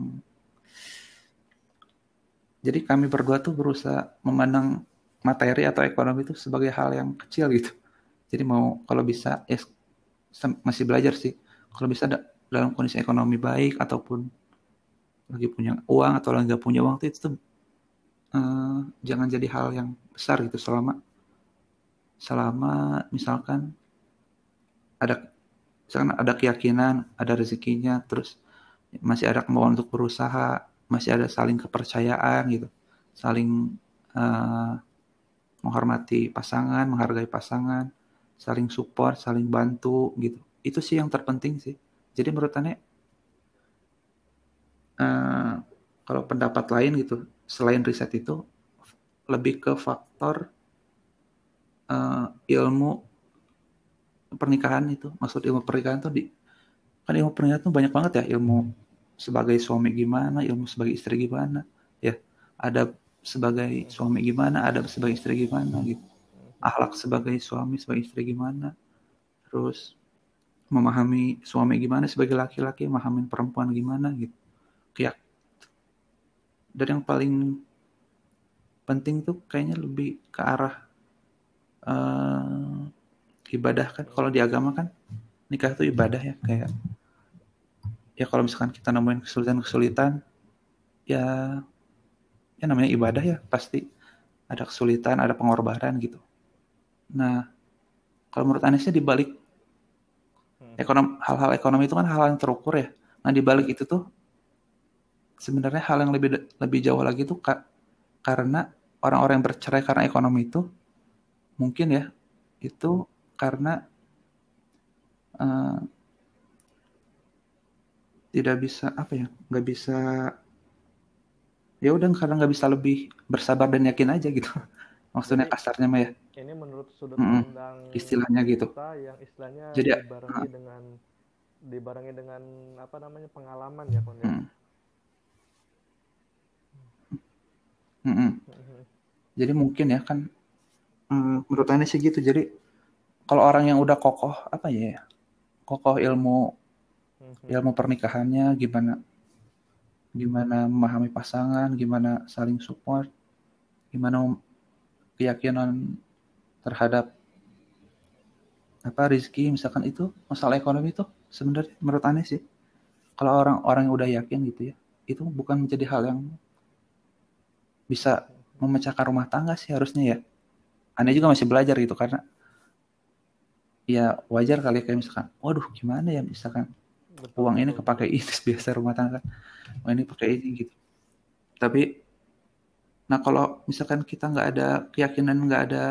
jadi kami berdua tuh berusaha memandang materi atau ekonomi itu sebagai hal yang kecil gitu. Jadi mau kalau bisa ya masih belajar sih. Kalau bisa dalam kondisi ekonomi baik ataupun lagi punya uang atau lagi nggak punya uang itu tuh uh, jangan jadi hal yang besar gitu selama selama misalkan ada misalkan ada keyakinan, ada rezekinya, terus masih ada kemauan untuk berusaha, masih ada saling kepercayaan gitu, saling uh, menghormati pasangan, menghargai pasangan, saling support, saling bantu gitu. Itu sih yang terpenting sih. Jadi menurut Ane uh, kalau pendapat lain gitu, selain riset itu lebih ke faktor uh, ilmu pernikahan itu. Maksud ilmu pernikahan tuh di kan ilmu pernikahan tuh banyak banget ya ilmu sebagai suami gimana, ilmu sebagai istri gimana, ya. Ada sebagai suami gimana, ada sebagai istri gimana gitu. Akhlak sebagai suami, sebagai istri gimana. Terus memahami suami gimana sebagai laki-laki, memahami perempuan gimana gitu. Kayak dan yang paling penting tuh kayaknya lebih ke arah uh, ibadah kan. Kalau di agama kan nikah itu ibadah ya kayak ya kalau misalkan kita nemuin kesulitan-kesulitan ya ya namanya ibadah ya pasti ada kesulitan, ada pengorbanan gitu. Nah, kalau menurut Anisnya di balik hmm. ekonom hal-hal ekonomi itu kan hal yang terukur ya. Nah, di balik itu tuh sebenarnya hal yang lebih lebih jauh lagi tuh kak, karena orang-orang yang bercerai karena ekonomi itu mungkin ya itu karena uh, tidak bisa apa ya nggak bisa ya udah karena nggak bisa lebih bersabar dan yakin aja gitu. (laughs) Maksudnya ini, kasarnya mah ya. ini menurut sudut pandang mm istilahnya gitu. yang istilahnya jadi dibarengi uh, dengan dibarengi dengan apa namanya pengalaman ya kon ya mm. Mm -hmm. jadi mungkin ya kan mm, menurut anda sih gitu jadi kalau orang yang udah kokoh apa ya kokoh ilmu ilmu pernikahannya gimana gimana memahami pasangan, gimana saling support, gimana keyakinan terhadap apa rezeki misalkan itu masalah ekonomi itu sebenarnya menurut aneh sih kalau orang-orang yang udah yakin gitu ya itu bukan menjadi hal yang bisa memecahkan rumah tangga sih harusnya ya. Aneh juga masih belajar gitu karena ya wajar kali kayak misalkan waduh gimana ya misalkan (laughs) uang ini kepake ini biasa rumah tangga oh ini pakai ini gitu. Tapi nah kalau misalkan kita nggak ada keyakinan nggak ada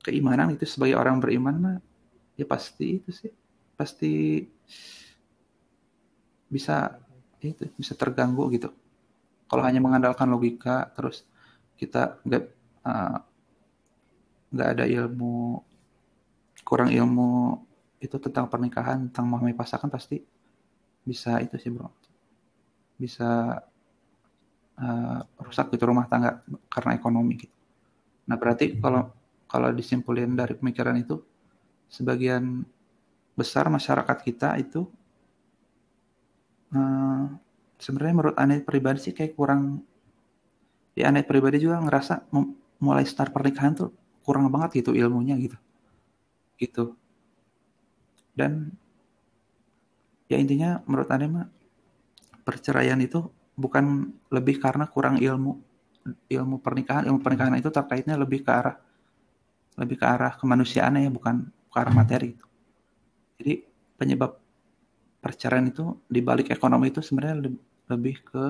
keimanan itu sebagai orang beriman mah ya pasti itu sih pasti bisa itu bisa terganggu gitu kalau hanya mengandalkan logika terus kita nggak uh, nggak ada ilmu kurang ilmu itu tentang pernikahan tentang memahami pasangan pasti bisa itu sih bro bisa uh, rusak gitu rumah tangga karena ekonomi gitu. Nah berarti kalau kalau disimpulin dari pemikiran itu sebagian besar masyarakat kita itu uh, sebenarnya menurut aneh pribadi sih kayak kurang ya aneh pribadi juga ngerasa mulai start pernikahan tuh kurang banget gitu ilmunya gitu. Gitu. Dan ya intinya menurut aneh mah perceraian itu bukan lebih karena kurang ilmu ilmu pernikahan ilmu pernikahan itu terkaitnya lebih ke arah lebih ke arah kemanusiaan ya bukan ke arah materi itu. Jadi penyebab perceraian itu di balik ekonomi itu sebenarnya lebih ke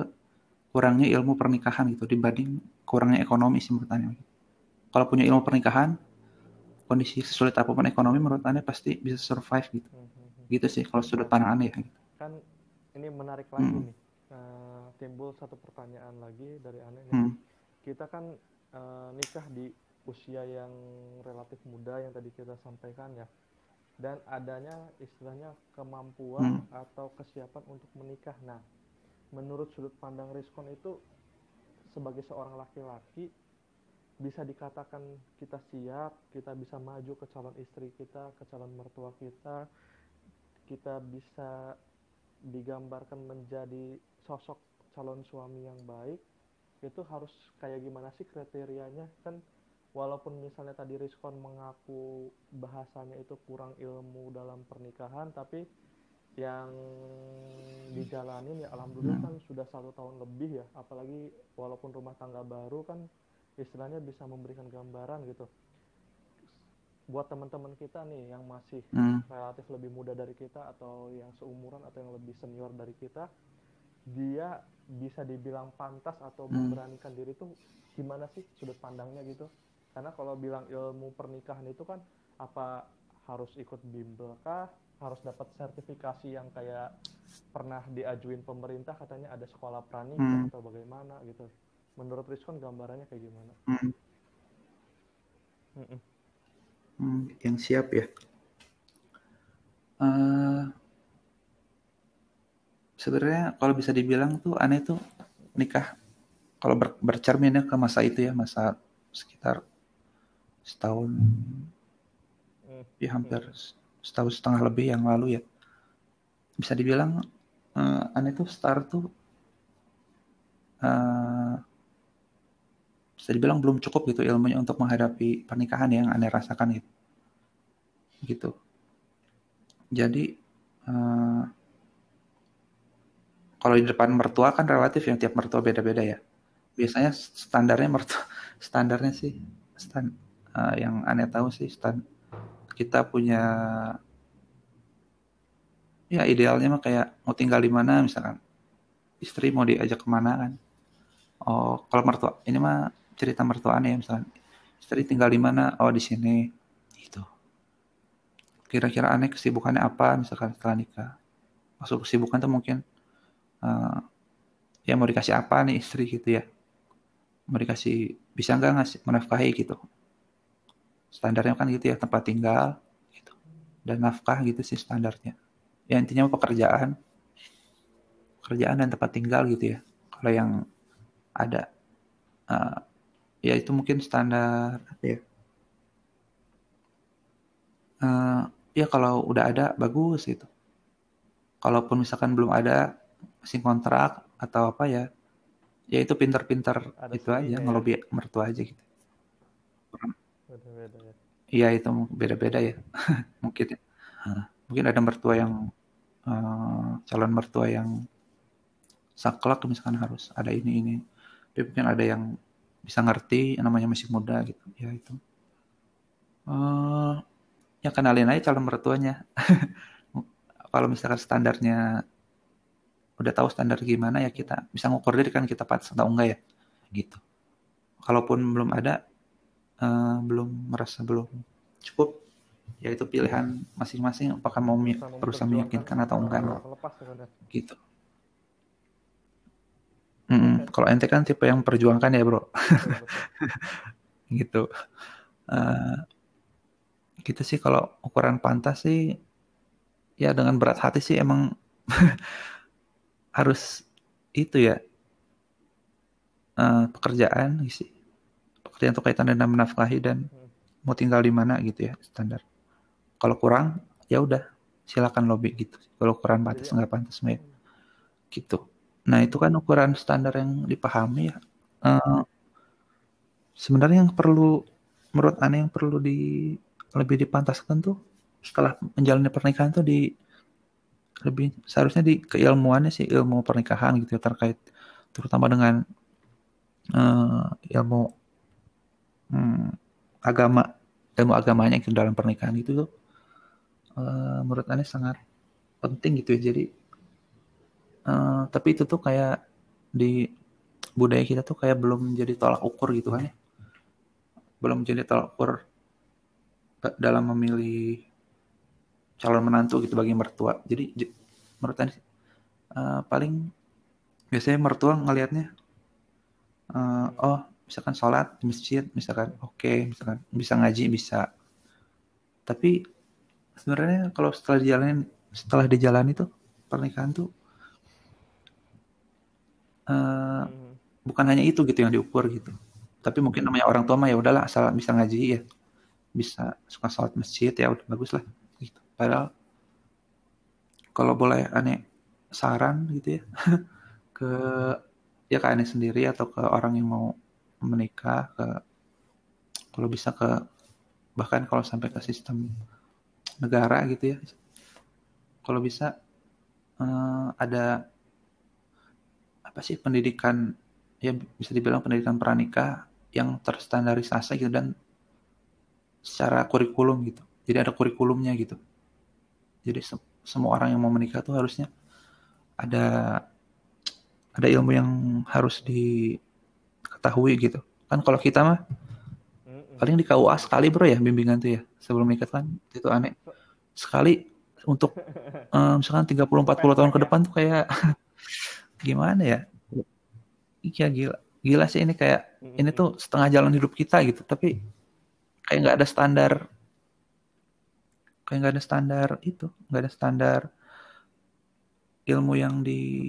kurangnya ilmu pernikahan gitu dibanding kurangnya ekonomi sih menurut anda kalau punya ilmu pernikahan kondisi sulit apa pun ekonomi menurut anda pasti bisa survive gitu hmm, hmm, hmm. gitu sih kalau sudut pandang anda ya gitu. kan ini menarik lagi hmm. nih uh, timbul satu pertanyaan lagi dari aneh hmm. kita kan uh, nikah di usia yang relatif muda yang tadi kita sampaikan ya dan adanya istilahnya kemampuan hmm. atau kesiapan untuk menikah nah menurut sudut pandang Riskon itu sebagai seorang laki-laki bisa dikatakan kita siap, kita bisa maju ke calon istri kita, ke calon mertua kita, kita bisa digambarkan menjadi sosok calon suami yang baik itu harus kayak gimana sih kriterianya kan walaupun misalnya tadi Rizkon mengaku bahasanya itu kurang ilmu dalam pernikahan tapi yang dijalanin ya alhamdulillah kan sudah satu tahun lebih ya apalagi walaupun rumah tangga baru kan istilahnya bisa memberikan gambaran gitu buat teman-teman kita nih yang masih hmm. relatif lebih muda dari kita atau yang seumuran atau yang lebih senior dari kita dia bisa dibilang pantas atau hmm. memberanikan diri itu gimana sih sudut pandangnya gitu karena kalau bilang ilmu pernikahan itu kan apa harus ikut bimbel kah harus dapat sertifikasi yang kayak pernah diajuin pemerintah katanya ada sekolah pernikahan hmm. atau bagaimana gitu menurut Rizkon gambarannya kayak gimana hmm. Hmm Hmm, yang siap ya. Uh, sebenarnya kalau bisa dibilang tuh aneh tuh nikah kalau ber, bercerminnya ke masa itu ya masa sekitar setahun hmm. ya hampir setahun setengah lebih yang lalu ya bisa dibilang uh, aneh tuh start tuh uh, bisa dibilang belum cukup gitu ilmunya untuk menghadapi pernikahan yang aneh rasakan gitu. Gitu. Jadi uh, kalau di depan mertua kan relatif yang tiap mertua beda-beda ya. Biasanya standarnya mertua (laughs) standarnya sih stand uh, yang aneh tahu sih stand kita punya ya idealnya mah kayak mau tinggal di mana misalkan istri mau diajak ke mana kan. Oh kalau mertua ini mah cerita mertuanya ya misalnya istri tinggal di mana oh di sini itu kira-kira aneh kesibukannya apa misalkan setelah nikah. Masuk kesibukan tuh mungkin uh, ya mau dikasih apa nih istri gitu ya. Mau dikasih bisa nggak ngasih menafkahi gitu standarnya kan gitu ya tempat tinggal gitu. Dan nafkah gitu sih standarnya. Ya intinya pekerjaan. Pekerjaan dan tempat tinggal gitu ya. Kalau yang ada uh, ya itu mungkin standar ya? Uh, ya kalau udah ada bagus gitu. Kalaupun misalkan belum ada masih kontrak atau apa ya ya itu pinter-pinter itu aja ya. ngelobi mertua aja gitu beda-beda ya. Iya itu beda-beda ya. (laughs) Mungkin ya. mungkin ada mertua yang uh, calon mertua yang saklek misalkan harus ada ini ini. Tapi mungkin ada yang bisa ngerti namanya masih muda gitu. Ya itu. Uh, ya kenalin aja calon mertuanya. (laughs) Kalau misalkan standarnya udah tahu standar gimana ya kita bisa ngukur diri kan kita pas atau enggak ya. Gitu. Kalaupun belum ada uh, belum merasa belum cukup. Ya itu pilihan masing-masing apakah mau berusaha meyakinkan atau enggak gitu. Mm, kalau ente kan tipe yang perjuangkan ya bro, (laughs) gitu. Uh, gitu sih kalau ukuran pantas sih, ya dengan berat hati sih emang (laughs) harus itu ya uh, pekerjaan sih, pekerjaan untuk kaitan dengan menafkahi dan mau tinggal di mana gitu ya standar. Kalau kurang ya udah silakan lobby gitu. Kalau ukuran pantas nggak pantas ya gitu. Nah, itu kan ukuran standar yang dipahami ya. Uh, sebenarnya yang perlu menurut Ane yang perlu di lebih dipantaskan tuh setelah menjalani pernikahan tuh di lebih seharusnya di keilmuannya sih ilmu pernikahan gitu ya terkait terutama dengan uh, ilmu hmm, agama ilmu agamanya gitu dalam pernikahan itu tuh uh, menurut Ane sangat penting gitu ya jadi Uh, tapi itu tuh kayak di budaya kita tuh kayak belum jadi tolak ukur gitu kan ya. Belum jadi tolak ukur dalam memilih calon menantu gitu bagi mertua. Jadi menurut saya uh, paling biasanya mertua ngelihatnya uh, oh misalkan sholat di masjid misalkan oke okay, misalkan bisa ngaji bisa. Tapi sebenarnya kalau setelah dijalani setelah dijalani tuh pernikahan tuh uh, bukan hanya itu gitu yang diukur gitu. Tapi mungkin namanya orang tua mah ya udahlah asal bisa ngaji ya. Bisa suka sholat masjid ya udah bagus lah gitu. Padahal kalau boleh aneh saran gitu ya (laughs) ke ya ke aneh sendiri atau ke orang yang mau menikah ke kalau bisa ke bahkan kalau sampai ke sistem negara gitu ya. Kalau bisa uh, ada apa sih pendidikan ya bisa dibilang pendidikan pranikah yang terstandarisasi gitu dan secara kurikulum gitu. Jadi ada kurikulumnya gitu. Jadi se semua orang yang mau menikah tuh harusnya ada ada ilmu yang harus diketahui gitu. Kan kalau kita mah paling di KUA sekali bro ya bimbingan tuh ya sebelum nikah kan itu aneh. Sekali untuk um, (laughs) misalkan 30 40 tahun ke depan tuh kayak (laughs) gimana ya? Iya gila gila sih ini kayak ini tuh setengah jalan hidup kita gitu tapi kayak nggak ada standar kayak nggak ada standar itu nggak ada standar ilmu yang di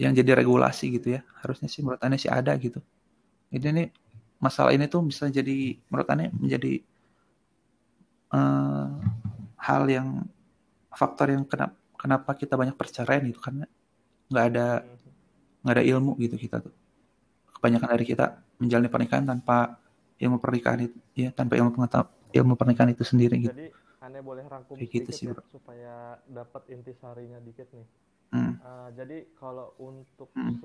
yang jadi regulasi gitu ya. Harusnya sih menurut aneh sih ada gitu. Jadi ini masalah ini tuh bisa jadi menurut aneh menjadi uh, hal yang faktor yang kenapa kenapa kita banyak perceraian itu karena nggak ada nggak ada ilmu gitu kita tuh. Kebanyakan dari kita menjalani pernikahan tanpa ilmu pernikahan itu ya tanpa ilmu pengetahuan ilmu pernikahan itu sendiri gitu. Jadi aneh boleh rangkum Kayak gitu sih, ya, supaya dapat intisarinya dikit nih. Hmm. Uh, jadi kalau untuk hmm.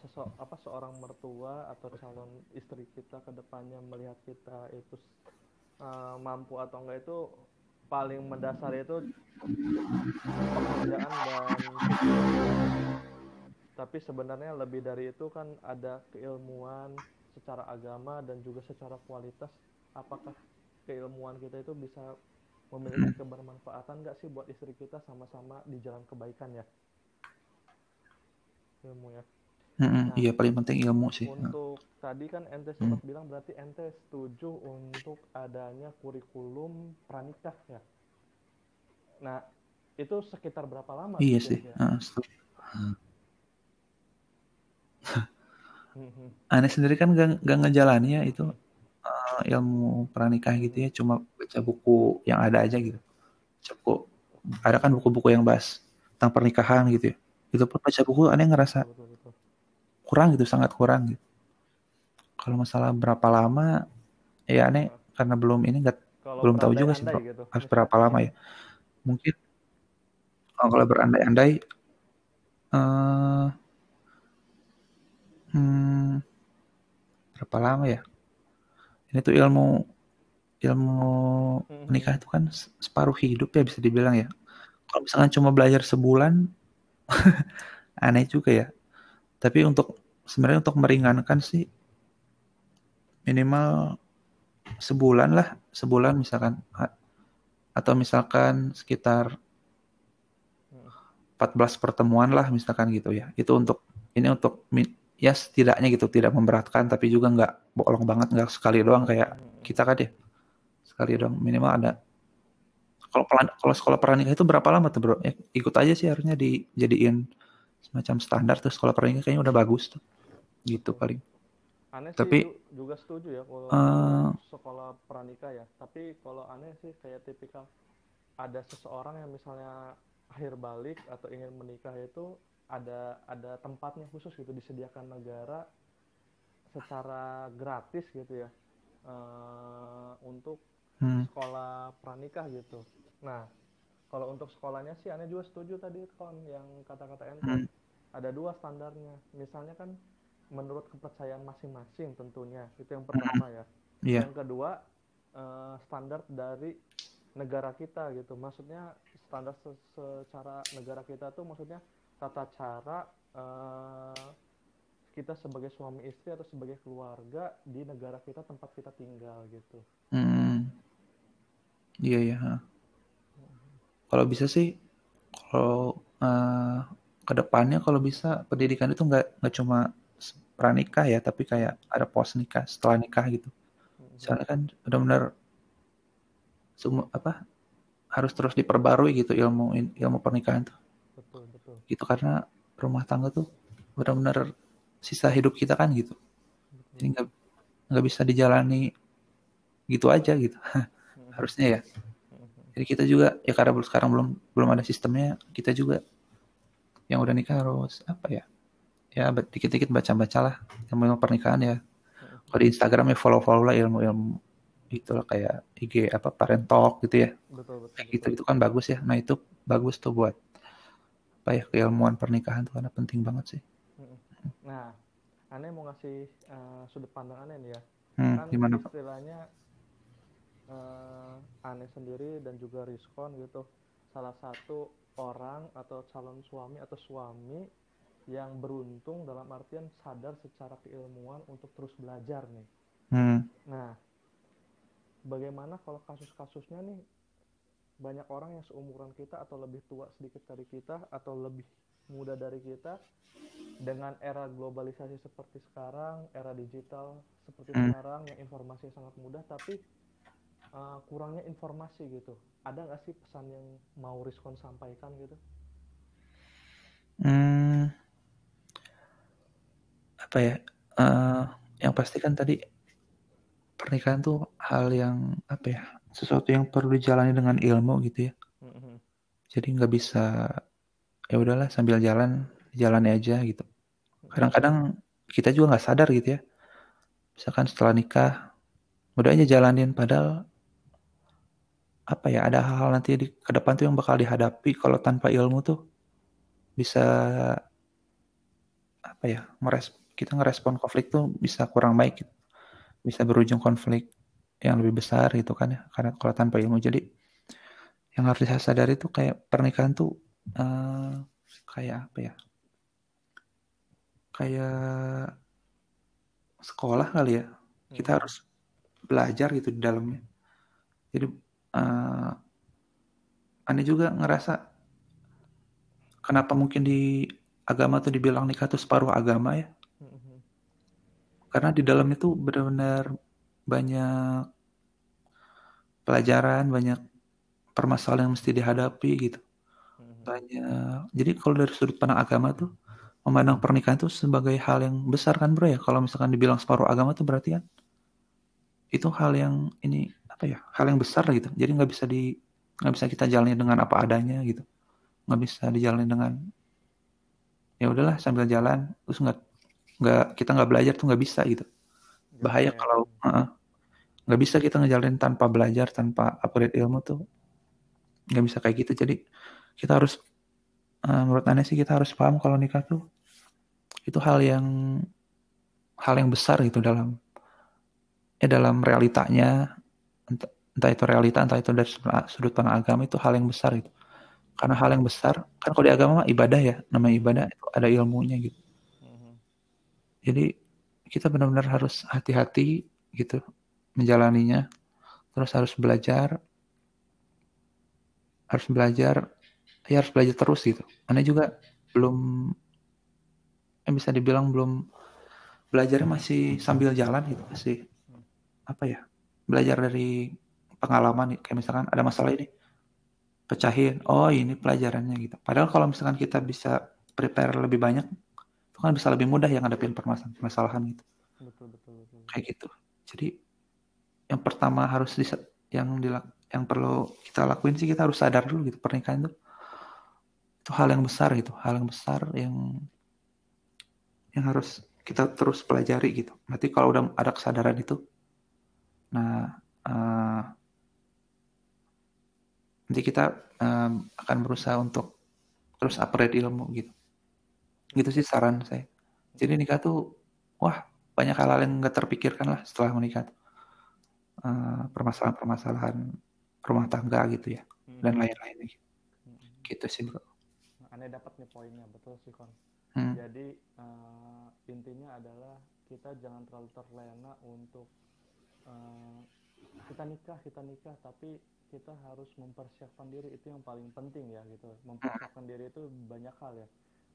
sese apa seorang mertua atau calon istri kita ke depannya melihat kita itu uh, mampu atau enggak itu paling mendasar itu pekerjaan dan tapi sebenarnya lebih dari itu kan ada keilmuan secara agama dan juga secara kualitas apakah keilmuan kita itu bisa memiliki kebermanfaatan nggak sih buat istri kita sama-sama di jalan kebaikan ya ilmu ya. Nah, iya paling penting ilmu sih. untuk nah. tadi kan ente sempat hmm. bilang berarti ente setuju untuk adanya kurikulum pranikah ya? Nah itu sekitar berapa lama iya sih. uh, aneh sendiri kan gak, gak ngejalanin ya itu uh, ilmu pranikah gitu ya cuma baca buku yang ada aja gitu. Buku ada kan buku-buku yang bahas tentang pernikahan gitu ya itu pun baca buku aneh ngerasa kurang gitu sangat kurang gitu. Kalau masalah berapa lama ya aneh karena belum ini nggak belum tahu juga sih gitu. harus berapa lama ya? Mungkin oh, kalau berandai-andai uh, hmm, berapa lama ya? Ini tuh ilmu ilmu menikah itu kan separuh hidup ya bisa dibilang ya. Kalau misalkan cuma belajar sebulan (laughs) aneh juga ya. Tapi untuk sebenarnya untuk meringankan sih minimal sebulan lah. Sebulan misalkan atau misalkan sekitar 14 pertemuan lah misalkan gitu ya. Itu untuk ini untuk ya setidaknya gitu tidak memberatkan tapi juga nggak bolong banget nggak sekali doang kayak kita kan ya. Sekali doang minimal ada kalau kalau sekolah pernikah itu berapa lama tuh bro? Ya, ikut aja sih harusnya dijadiin semacam standar tuh sekolah pernikah kayaknya udah bagus tuh. Gitu paling. Aneh Tapi, sih juga setuju ya kalau uh, sekolah pernikah ya. Tapi kalau aneh sih kayak tipikal ada seseorang yang misalnya akhir balik atau ingin menikah itu ada ada tempatnya khusus gitu disediakan negara secara gratis gitu ya uh, untuk hmm. sekolah pranikah gitu Nah, kalau untuk sekolahnya sih aneh juga setuju tadi kon yang kata-kata ente. Hmm. Ada dua standarnya. Misalnya kan menurut kepercayaan masing-masing tentunya. Itu yang pertama ya. Yeah. (clears throat) Yang kedua uh, standar dari negara kita gitu. Maksudnya standar se secara negara kita tuh maksudnya tata cara uh, kita sebagai suami istri atau sebagai keluarga di negara kita tempat kita tinggal gitu. Hmm. Iya ya. Kalau bisa sih kalau uh, ke depannya kalau bisa pendidikan itu nggak nggak cuma pranikah ya tapi kayak ada pos nikah setelah nikah gitu. Soalnya kan benar-benar semua apa harus terus diperbarui gitu ilmu ilmu pernikahan tuh. Betul, betul. gitu karena rumah tangga tuh benar-benar sisa hidup kita kan gitu. Jadi nggak nggak bisa dijalani gitu aja gitu (laughs) harusnya ya. Jadi kita juga ya karena sekarang belum belum ada sistemnya kita juga yang udah nikah harus apa ya? Ya dikit-dikit baca-baca lah ilmu pernikahan ya. Kalau di Instagram ya follow-follow lah ilmu-ilmu itulah kayak IG apa parent talk gitu ya. Betul betul, gitu itu kan bagus ya. Nah itu bagus tuh buat apa ya keilmuan pernikahan tuh karena penting banget sih. Nah aneh mau ngasih uh, sudut pandang aneh nih ya. Hmm, kan gimana istilahnya uh, aneh sendiri dan juga Riskon gitu salah satu orang atau calon suami atau suami yang beruntung dalam artian sadar secara keilmuan untuk terus belajar nih. Hmm. Nah, bagaimana kalau kasus-kasusnya nih banyak orang yang seumuran kita atau lebih tua sedikit dari kita atau lebih muda dari kita dengan era globalisasi seperti sekarang, era digital seperti hmm. sekarang yang informasi sangat mudah tapi uh, kurangnya informasi gitu. Ada nggak sih pesan yang mau Riskon sampaikan gitu? Hmm, apa ya? Uh, yang pasti kan tadi pernikahan tuh hal yang apa ya sesuatu yang perlu dijalani dengan ilmu gitu ya mm-hmm. jadi nggak bisa ya udahlah sambil jalan jalani aja gitu kadang-kadang kita juga nggak sadar gitu ya misalkan setelah nikah udah aja jalanin padahal apa ya ada hal-hal nanti di ke depan tuh yang bakal dihadapi kalau tanpa ilmu tuh bisa apa ya meres kita ngerespon konflik tuh bisa kurang baik gitu. Bisa berujung konflik yang lebih besar gitu kan ya karena kalau tanpa ilmu. Jadi yang harus saya sadari itu kayak pernikahan tuh uh, kayak apa ya kayak sekolah kali ya. Kita hmm. harus belajar gitu di dalamnya. Jadi uh, aneh juga ngerasa kenapa mungkin di agama tuh dibilang nikah tuh separuh agama ya karena di dalam itu benar-benar banyak pelajaran, banyak permasalahan yang mesti dihadapi gitu. Banyak. Jadi kalau dari sudut pandang agama tuh memandang pernikahan itu sebagai hal yang besar kan bro ya. Kalau misalkan dibilang separuh agama tuh berarti kan itu hal yang ini apa ya? Hal yang besar gitu. Jadi nggak bisa di nggak bisa kita jalani dengan apa adanya gitu. Nggak bisa dijalani dengan ya udahlah sambil jalan terus nggak nggak kita nggak belajar tuh nggak bisa gitu bahaya kalau nggak uh, bisa kita ngejalanin tanpa belajar tanpa upgrade ilmu tuh nggak bisa kayak gitu jadi kita harus uh, menurut aneh sih kita harus paham kalau nikah tuh itu hal yang hal yang besar gitu dalam ya dalam realitanya entah, entah itu realita entah itu dari sudut pandang agama itu hal yang besar gitu karena hal yang besar kan kalau di agama mah ibadah ya namanya ibadah itu ada ilmunya gitu jadi kita benar-benar harus hati-hati gitu menjalaninya. Terus harus belajar, harus belajar, ya harus belajar terus gitu. Anda juga belum, yang bisa dibilang belum belajarnya masih sambil jalan gitu, masih apa ya, belajar dari pengalaman kayak misalkan ada masalah ini, pecahin, oh ini pelajarannya gitu. Padahal kalau misalkan kita bisa prepare lebih banyak, kan bisa lebih mudah yang ngadepin permasalahan gitu. Betul, betul, betul. Kayak gitu. Jadi yang pertama harus di, yang dilak, yang perlu kita lakuin sih kita harus sadar dulu gitu pernikahan itu itu hal yang besar gitu, hal yang besar yang yang harus kita terus pelajari gitu. Nanti kalau udah ada kesadaran itu, nah uh, nanti kita um, akan berusaha untuk terus upgrade ilmu gitu gitu sih saran saya jadi nikah tuh wah banyak hal-hal yang nggak terpikirkan lah setelah menikah uh, permasalahan-permasalahan rumah tangga gitu ya hmm. dan lain-lainnya gitu. Hmm. gitu sih bro aneh dapat nih poinnya betul sih kon hmm. jadi uh, intinya adalah kita jangan terlalu terlena untuk uh, kita nikah kita nikah tapi kita harus mempersiapkan diri itu yang paling penting ya gitu mempersiapkan diri itu banyak hal ya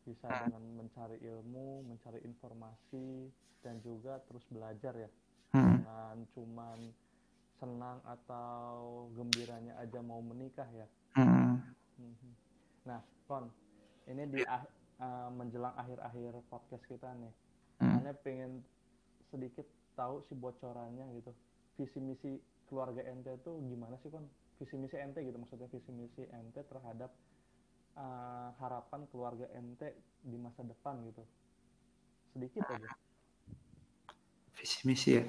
bisa hmm. dengan mencari ilmu, mencari informasi dan juga terus belajar ya. Hmm. Dengan cuman senang atau gembiranya aja mau menikah ya. Hmm. hmm. Nah, Kon, ini di ah, uh, menjelang akhir-akhir podcast kita nih. Hmm. Ane pengen sedikit tahu sih bocorannya gitu. Visi misi keluarga ente itu gimana sih, Kon? Visi misi ente gitu maksudnya visi misi ente terhadap uh, harapan keluarga ente di masa depan gitu sedikit aja. Visi misi ya.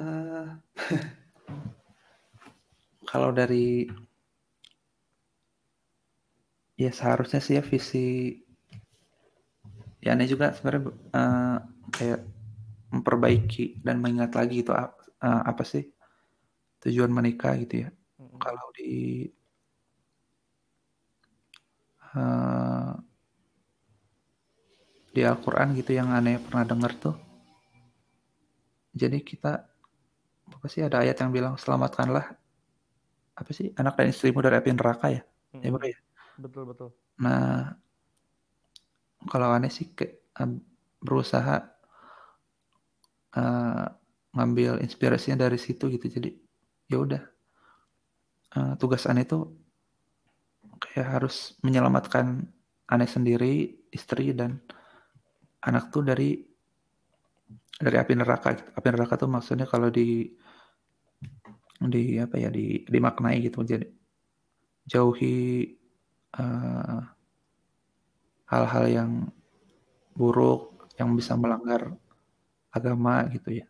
Uh, (laughs) kalau dari ya seharusnya sih ya visi ya ini juga sebenarnya uh, kayak memperbaiki dan mengingat lagi itu uh, apa sih tujuan menikah gitu ya. Mm-hmm. Kalau di uh, di Al-Quran gitu yang aneh pernah dengar tuh. Jadi kita apa sih ada ayat yang bilang selamatkanlah apa sih anak dan istrimu dari api neraka ya? Mm-hmm. Ya, ya? Betul betul. Nah kalau aneh sih ke, berusaha uh, ngambil inspirasinya dari situ gitu. Jadi ya udah. Uh, tugas aneh itu kayak harus menyelamatkan aneh sendiri istri dan anak tuh dari dari api neraka gitu. api neraka tuh maksudnya kalau di di apa ya di dimaknai gitu. Jadi jauhi uh, hal-hal yang buruk yang bisa melanggar agama gitu ya.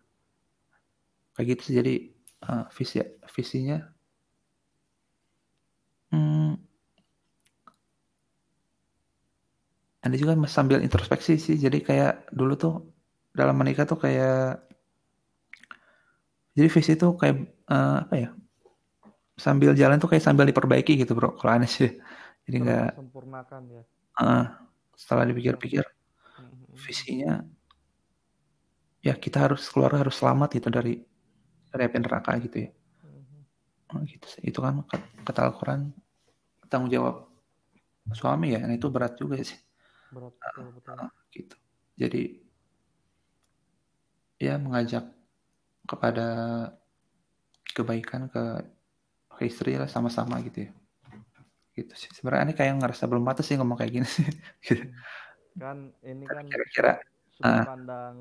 Kayak gitu sih jadi uh, visi visinya. Hmm, Anda juga sambil introspeksi sih jadi kayak dulu tuh dalam menikah tuh kayak jadi visi tuh kayak uh, apa ya sambil jalan tuh kayak sambil diperbaiki gitu bro kalau aneh sih. (laughs) Jadi nggak sempurnakan ya. Uh, setelah dipikir-pikir mm-hmm. visinya ya kita harus keluar harus selamat gitu dari dari api neraka gitu ya. Mm-hmm. oh, gitu itu kan kata Al-Quran tanggung jawab suami ya. Nah itu berat juga sih. Berat betul, betul. Uh, gitu. Jadi ya mengajak kepada kebaikan ke, ke istri lah sama-sama gitu ya. Gitu sih. Sebenarnya ini kayak ngerasa belum mati sih ngomong kayak gini sih. Gitu. kan ini kan kira-kira sudut uh, pandang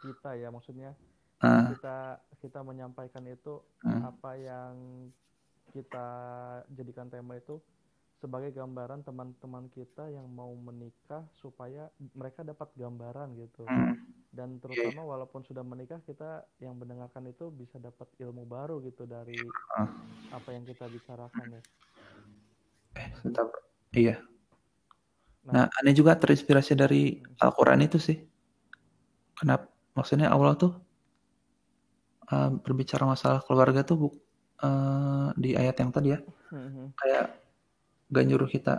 kita ya maksudnya uh, kita kita menyampaikan itu uh, apa yang kita jadikan tema itu sebagai gambaran teman-teman kita yang mau menikah supaya mereka dapat gambaran gitu uh, dan terutama yeah. walaupun sudah menikah kita yang mendengarkan itu bisa dapat ilmu baru gitu dari uh, apa yang kita bicarakan ya Eh. Iya. Nah, nah, aneh juga terinspirasi dari Al-Quran itu sih. Kenapa? Maksudnya Allah tuh uh, berbicara masalah keluarga tuh uh, di ayat yang tadi ya. Mm-hmm. Kayak gak nyuruh kita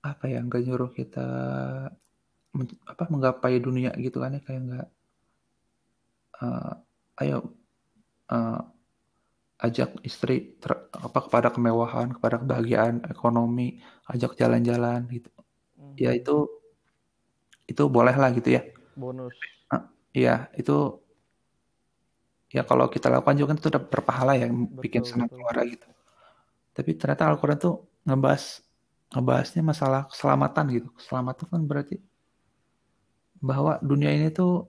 apa ya, gak nyuruh kita men, apa menggapai dunia gitu kan ya kayak nggak uh, ayo uh, ajak istri ter, apa kepada kemewahan, kepada kebahagiaan ekonomi, ajak jalan-jalan gitu. Hmm. Ya itu itu boleh lah gitu ya. Bonus. Uh, iya, itu ya kalau kita lakukan juga kan itu udah berpahala ya betul, bikin senang keluarga gitu. Tapi ternyata Al-Qur'an tuh ngebahas ngebahasnya masalah keselamatan gitu. Keselamatan kan berarti bahwa dunia ini tuh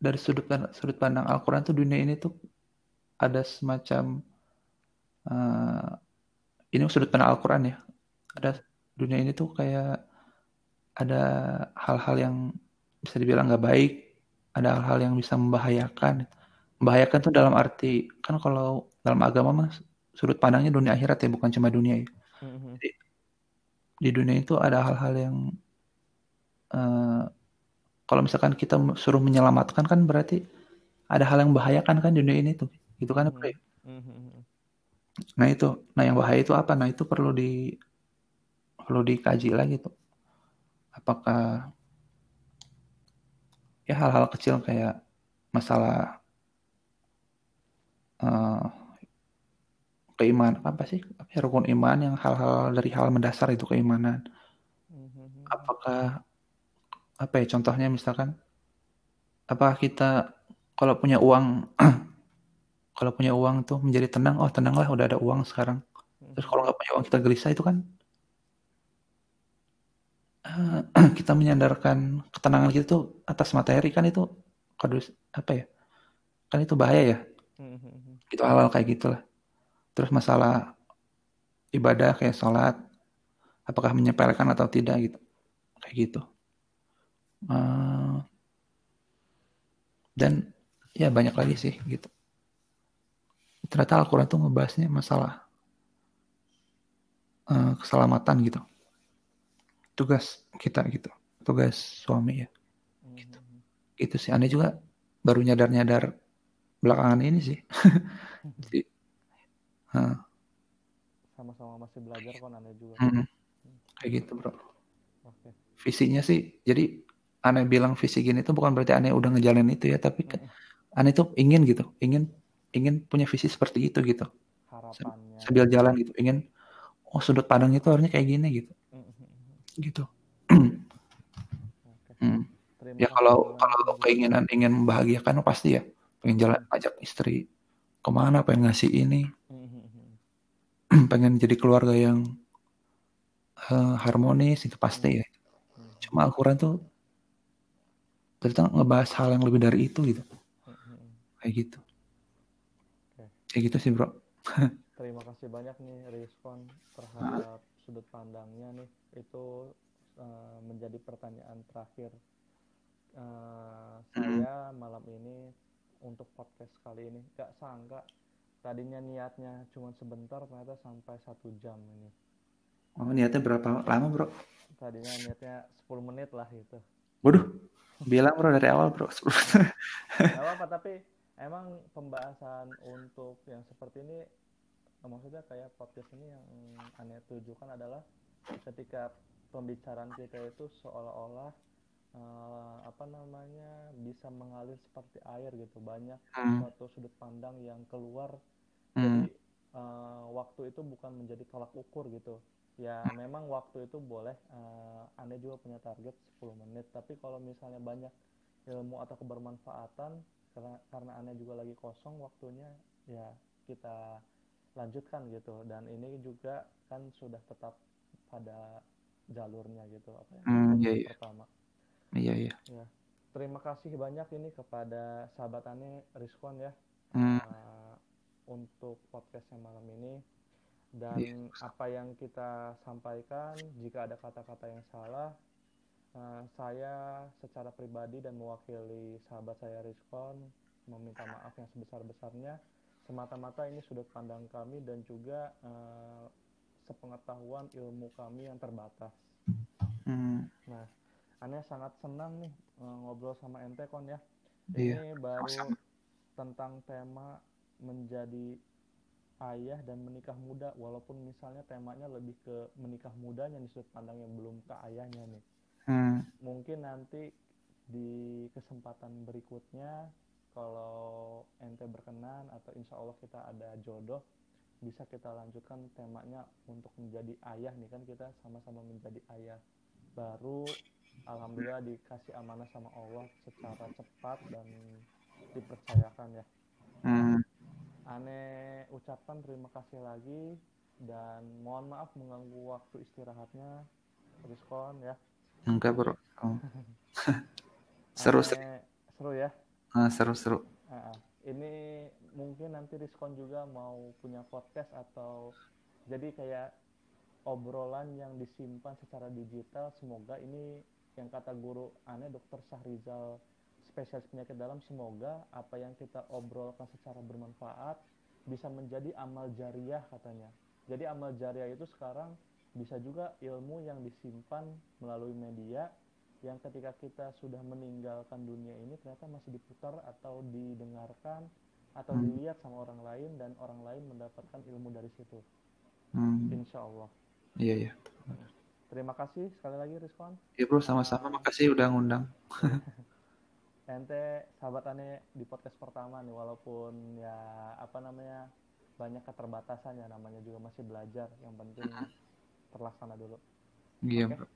dari sudut pandang, sudut pandang Al-Quran tuh dunia ini tuh ada semacam uh, ini sudut pandang Al-Quran ya ada dunia ini tuh kayak ada hal-hal yang bisa dibilang nggak baik ada hal-hal yang bisa membahayakan. Membahayakan tuh dalam arti kan kalau dalam agama mas sudut pandangnya dunia akhirat ya bukan cuma dunia ya. Mm-hmm. Jadi, di dunia itu ada hal-hal yang uh, kalau misalkan kita suruh menyelamatkan kan berarti ada hal yang membahayakan kan di dunia ini tuh. Itu kan apa ya nah itu. Nah yang bahaya itu apa? Nah itu perlu di perlu dikaji lagi tuh apakah ya hal-hal kecil kayak masalah uh, keimanan apa sih? Apa ya, rukun iman yang hal-hal dari hal mendasar itu keimanan. Mm-hmm. apakah apa ya contohnya misalkan apa kita kalau punya uang (clears throat) kalau punya uang tuh menjadi tenang oh tenanglah udah ada uang sekarang. Terus kalau nggak punya uang kita gelisah itu kan uh, (clears throat) kita menyandarkan ketenangan kita tuh atas materi kan itu kardus apa ya kan itu bahaya ya. Hmm. itu hal-hal kayak gitulah terus masalah ibadah kayak sholat apakah menyepelekan atau tidak gitu kayak gitu. Uh, dan ya banyak lagi sih gitu. Ternyata Al-Quran itu ngebahasnya masalah uh, keselamatan gitu tugas kita gitu. Tugas suami ya. Gitu. Itu sih. Aneh juga baru nyadar-nyadar belakangan ini sih. (laughs) Jadi sama-sama masih belajar kan aneh juga. Hmm, kayak gitu bro. Okay. visinya sih jadi aneh bilang visi gini tuh bukan berarti aneh udah ngejalanin itu ya tapi kan aneh tuh ingin gitu. Ingin ingin punya visi seperti itu gitu. Harapannya. Sambil jalan gitu. Ingin oh sudut pandang itu harusnya kayak gini gitu gitu. (clears throat) Hmm. ya kalau kalau keinginan ingin membahagiakan pasti ya pengen jalan ajak istri. Ke mana pengen ngasih ini? (clears throat) Pengen jadi keluarga yang uh, harmonis itu pasti ya. Cuma Al-Quran tuh ternyata ngebahas hal yang lebih dari itu gitu. Kayak gitu. Kayak gitu sih bro. (laughs) Terima kasih banyak nih respon terhadap sudut pandangnya nih itu uh, menjadi pertanyaan terakhir uh, saya malam ini untuk podcast kali ini. Gak sangka tadinya niatnya cuma sebentar ternyata sampai satu jam ini. Oh niatnya berapa lama bro? Tadinya niatnya 10 menit lah itu waduh bilang bro dari awal bro. 10 Gak apa tapi emang pembahasan untuk yang seperti ini maksudnya kayak podcast ini yang aneh tujukan adalah ketika pembicaraan kita itu seolah-olah uh, apa namanya bisa mengalir seperti air gitu. Banyak hmm. suatu sudut pandang yang keluar hmm. jadi uh, waktu itu bukan menjadi tolak ukur gitu. Ya memang waktu itu boleh uh, aneh juga punya target 10 menit. Tapi kalau misalnya banyak ilmu atau kebermanfaatan karena karena aneh juga lagi kosong waktunya ya kita lanjutkan gitu. Dan ini juga kan sudah tetap pada jalurnya gitu apa ya hmm, iya, iya. pertama iya iya ya terima kasih banyak ini kepada sahabat Rizkon ya hmm. uh, untuk podcastnya malam ini dan yeah. apa yang kita sampaikan jika ada kata-kata yang salah Uh, saya secara pribadi dan mewakili sahabat saya Rizkon meminta maaf yang sebesar-besarnya. Semata-mata ini sudut pandang kami dan juga uh, sepengetahuan ilmu kami yang terbatas. Hmm. Nah, aneh sangat senang nih uh, ngobrol sama ente kon ya. Iya, ini baru tentang tema menjadi ayah dan menikah muda walaupun misalnya temanya lebih ke menikah mudanya nih sudut pandang yang belum ke ayahnya nih hmm. mungkin nanti di kesempatan berikutnya kalau ente berkenan atau insya Allah kita ada jodoh bisa kita lanjutkan temanya untuk menjadi ayah nih kan kita sama-sama menjadi ayah baru alhamdulillah dikasih amanah sama Allah secara cepat dan dipercayakan ya hmm. aneh ucapkan terima kasih lagi dan mohon maaf mengganggu waktu istirahatnya Rizkon ya Enggak bro. Oh. (laughs) seru seru. Seru ya. Ah, seru seru. Uh, ini mungkin nanti Rizkon juga mau punya podcast atau jadi kayak obrolan yang disimpan secara digital. Semoga ini yang kata guru aneh Dokter Sahrizal spesialis penyakit dalam semoga apa yang kita obrolkan secara bermanfaat bisa menjadi amal jariah katanya. Jadi amal jariah itu sekarang bisa juga ilmu yang disimpan melalui media yang ketika kita sudah meninggalkan dunia ini ternyata masih diputar atau didengarkan atau hmm. dilihat sama orang lain dan orang lain mendapatkan ilmu dari situ. Hmm. Insya Allah. Iya iya. Terima kasih sekali lagi Rizwan. Iya bro sama-sama makasih udah ngundang. (laughs) Ente sahabat aneh di podcast pertama nih walaupun ya apa namanya banyak keterbatasan ya namanya juga masih belajar yang penting terlaksana dulu. Iya, okay.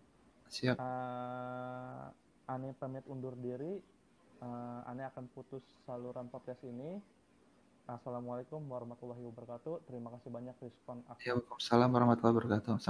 Siap. Uh, Ane pamit undur diri. Uh, Ane akan putus saluran podcast ini. Assalamualaikum warahmatullahi wabarakatuh. Terima kasih banyak respon aku. Waalaikumsalam warahmatullahi wabarakatuh.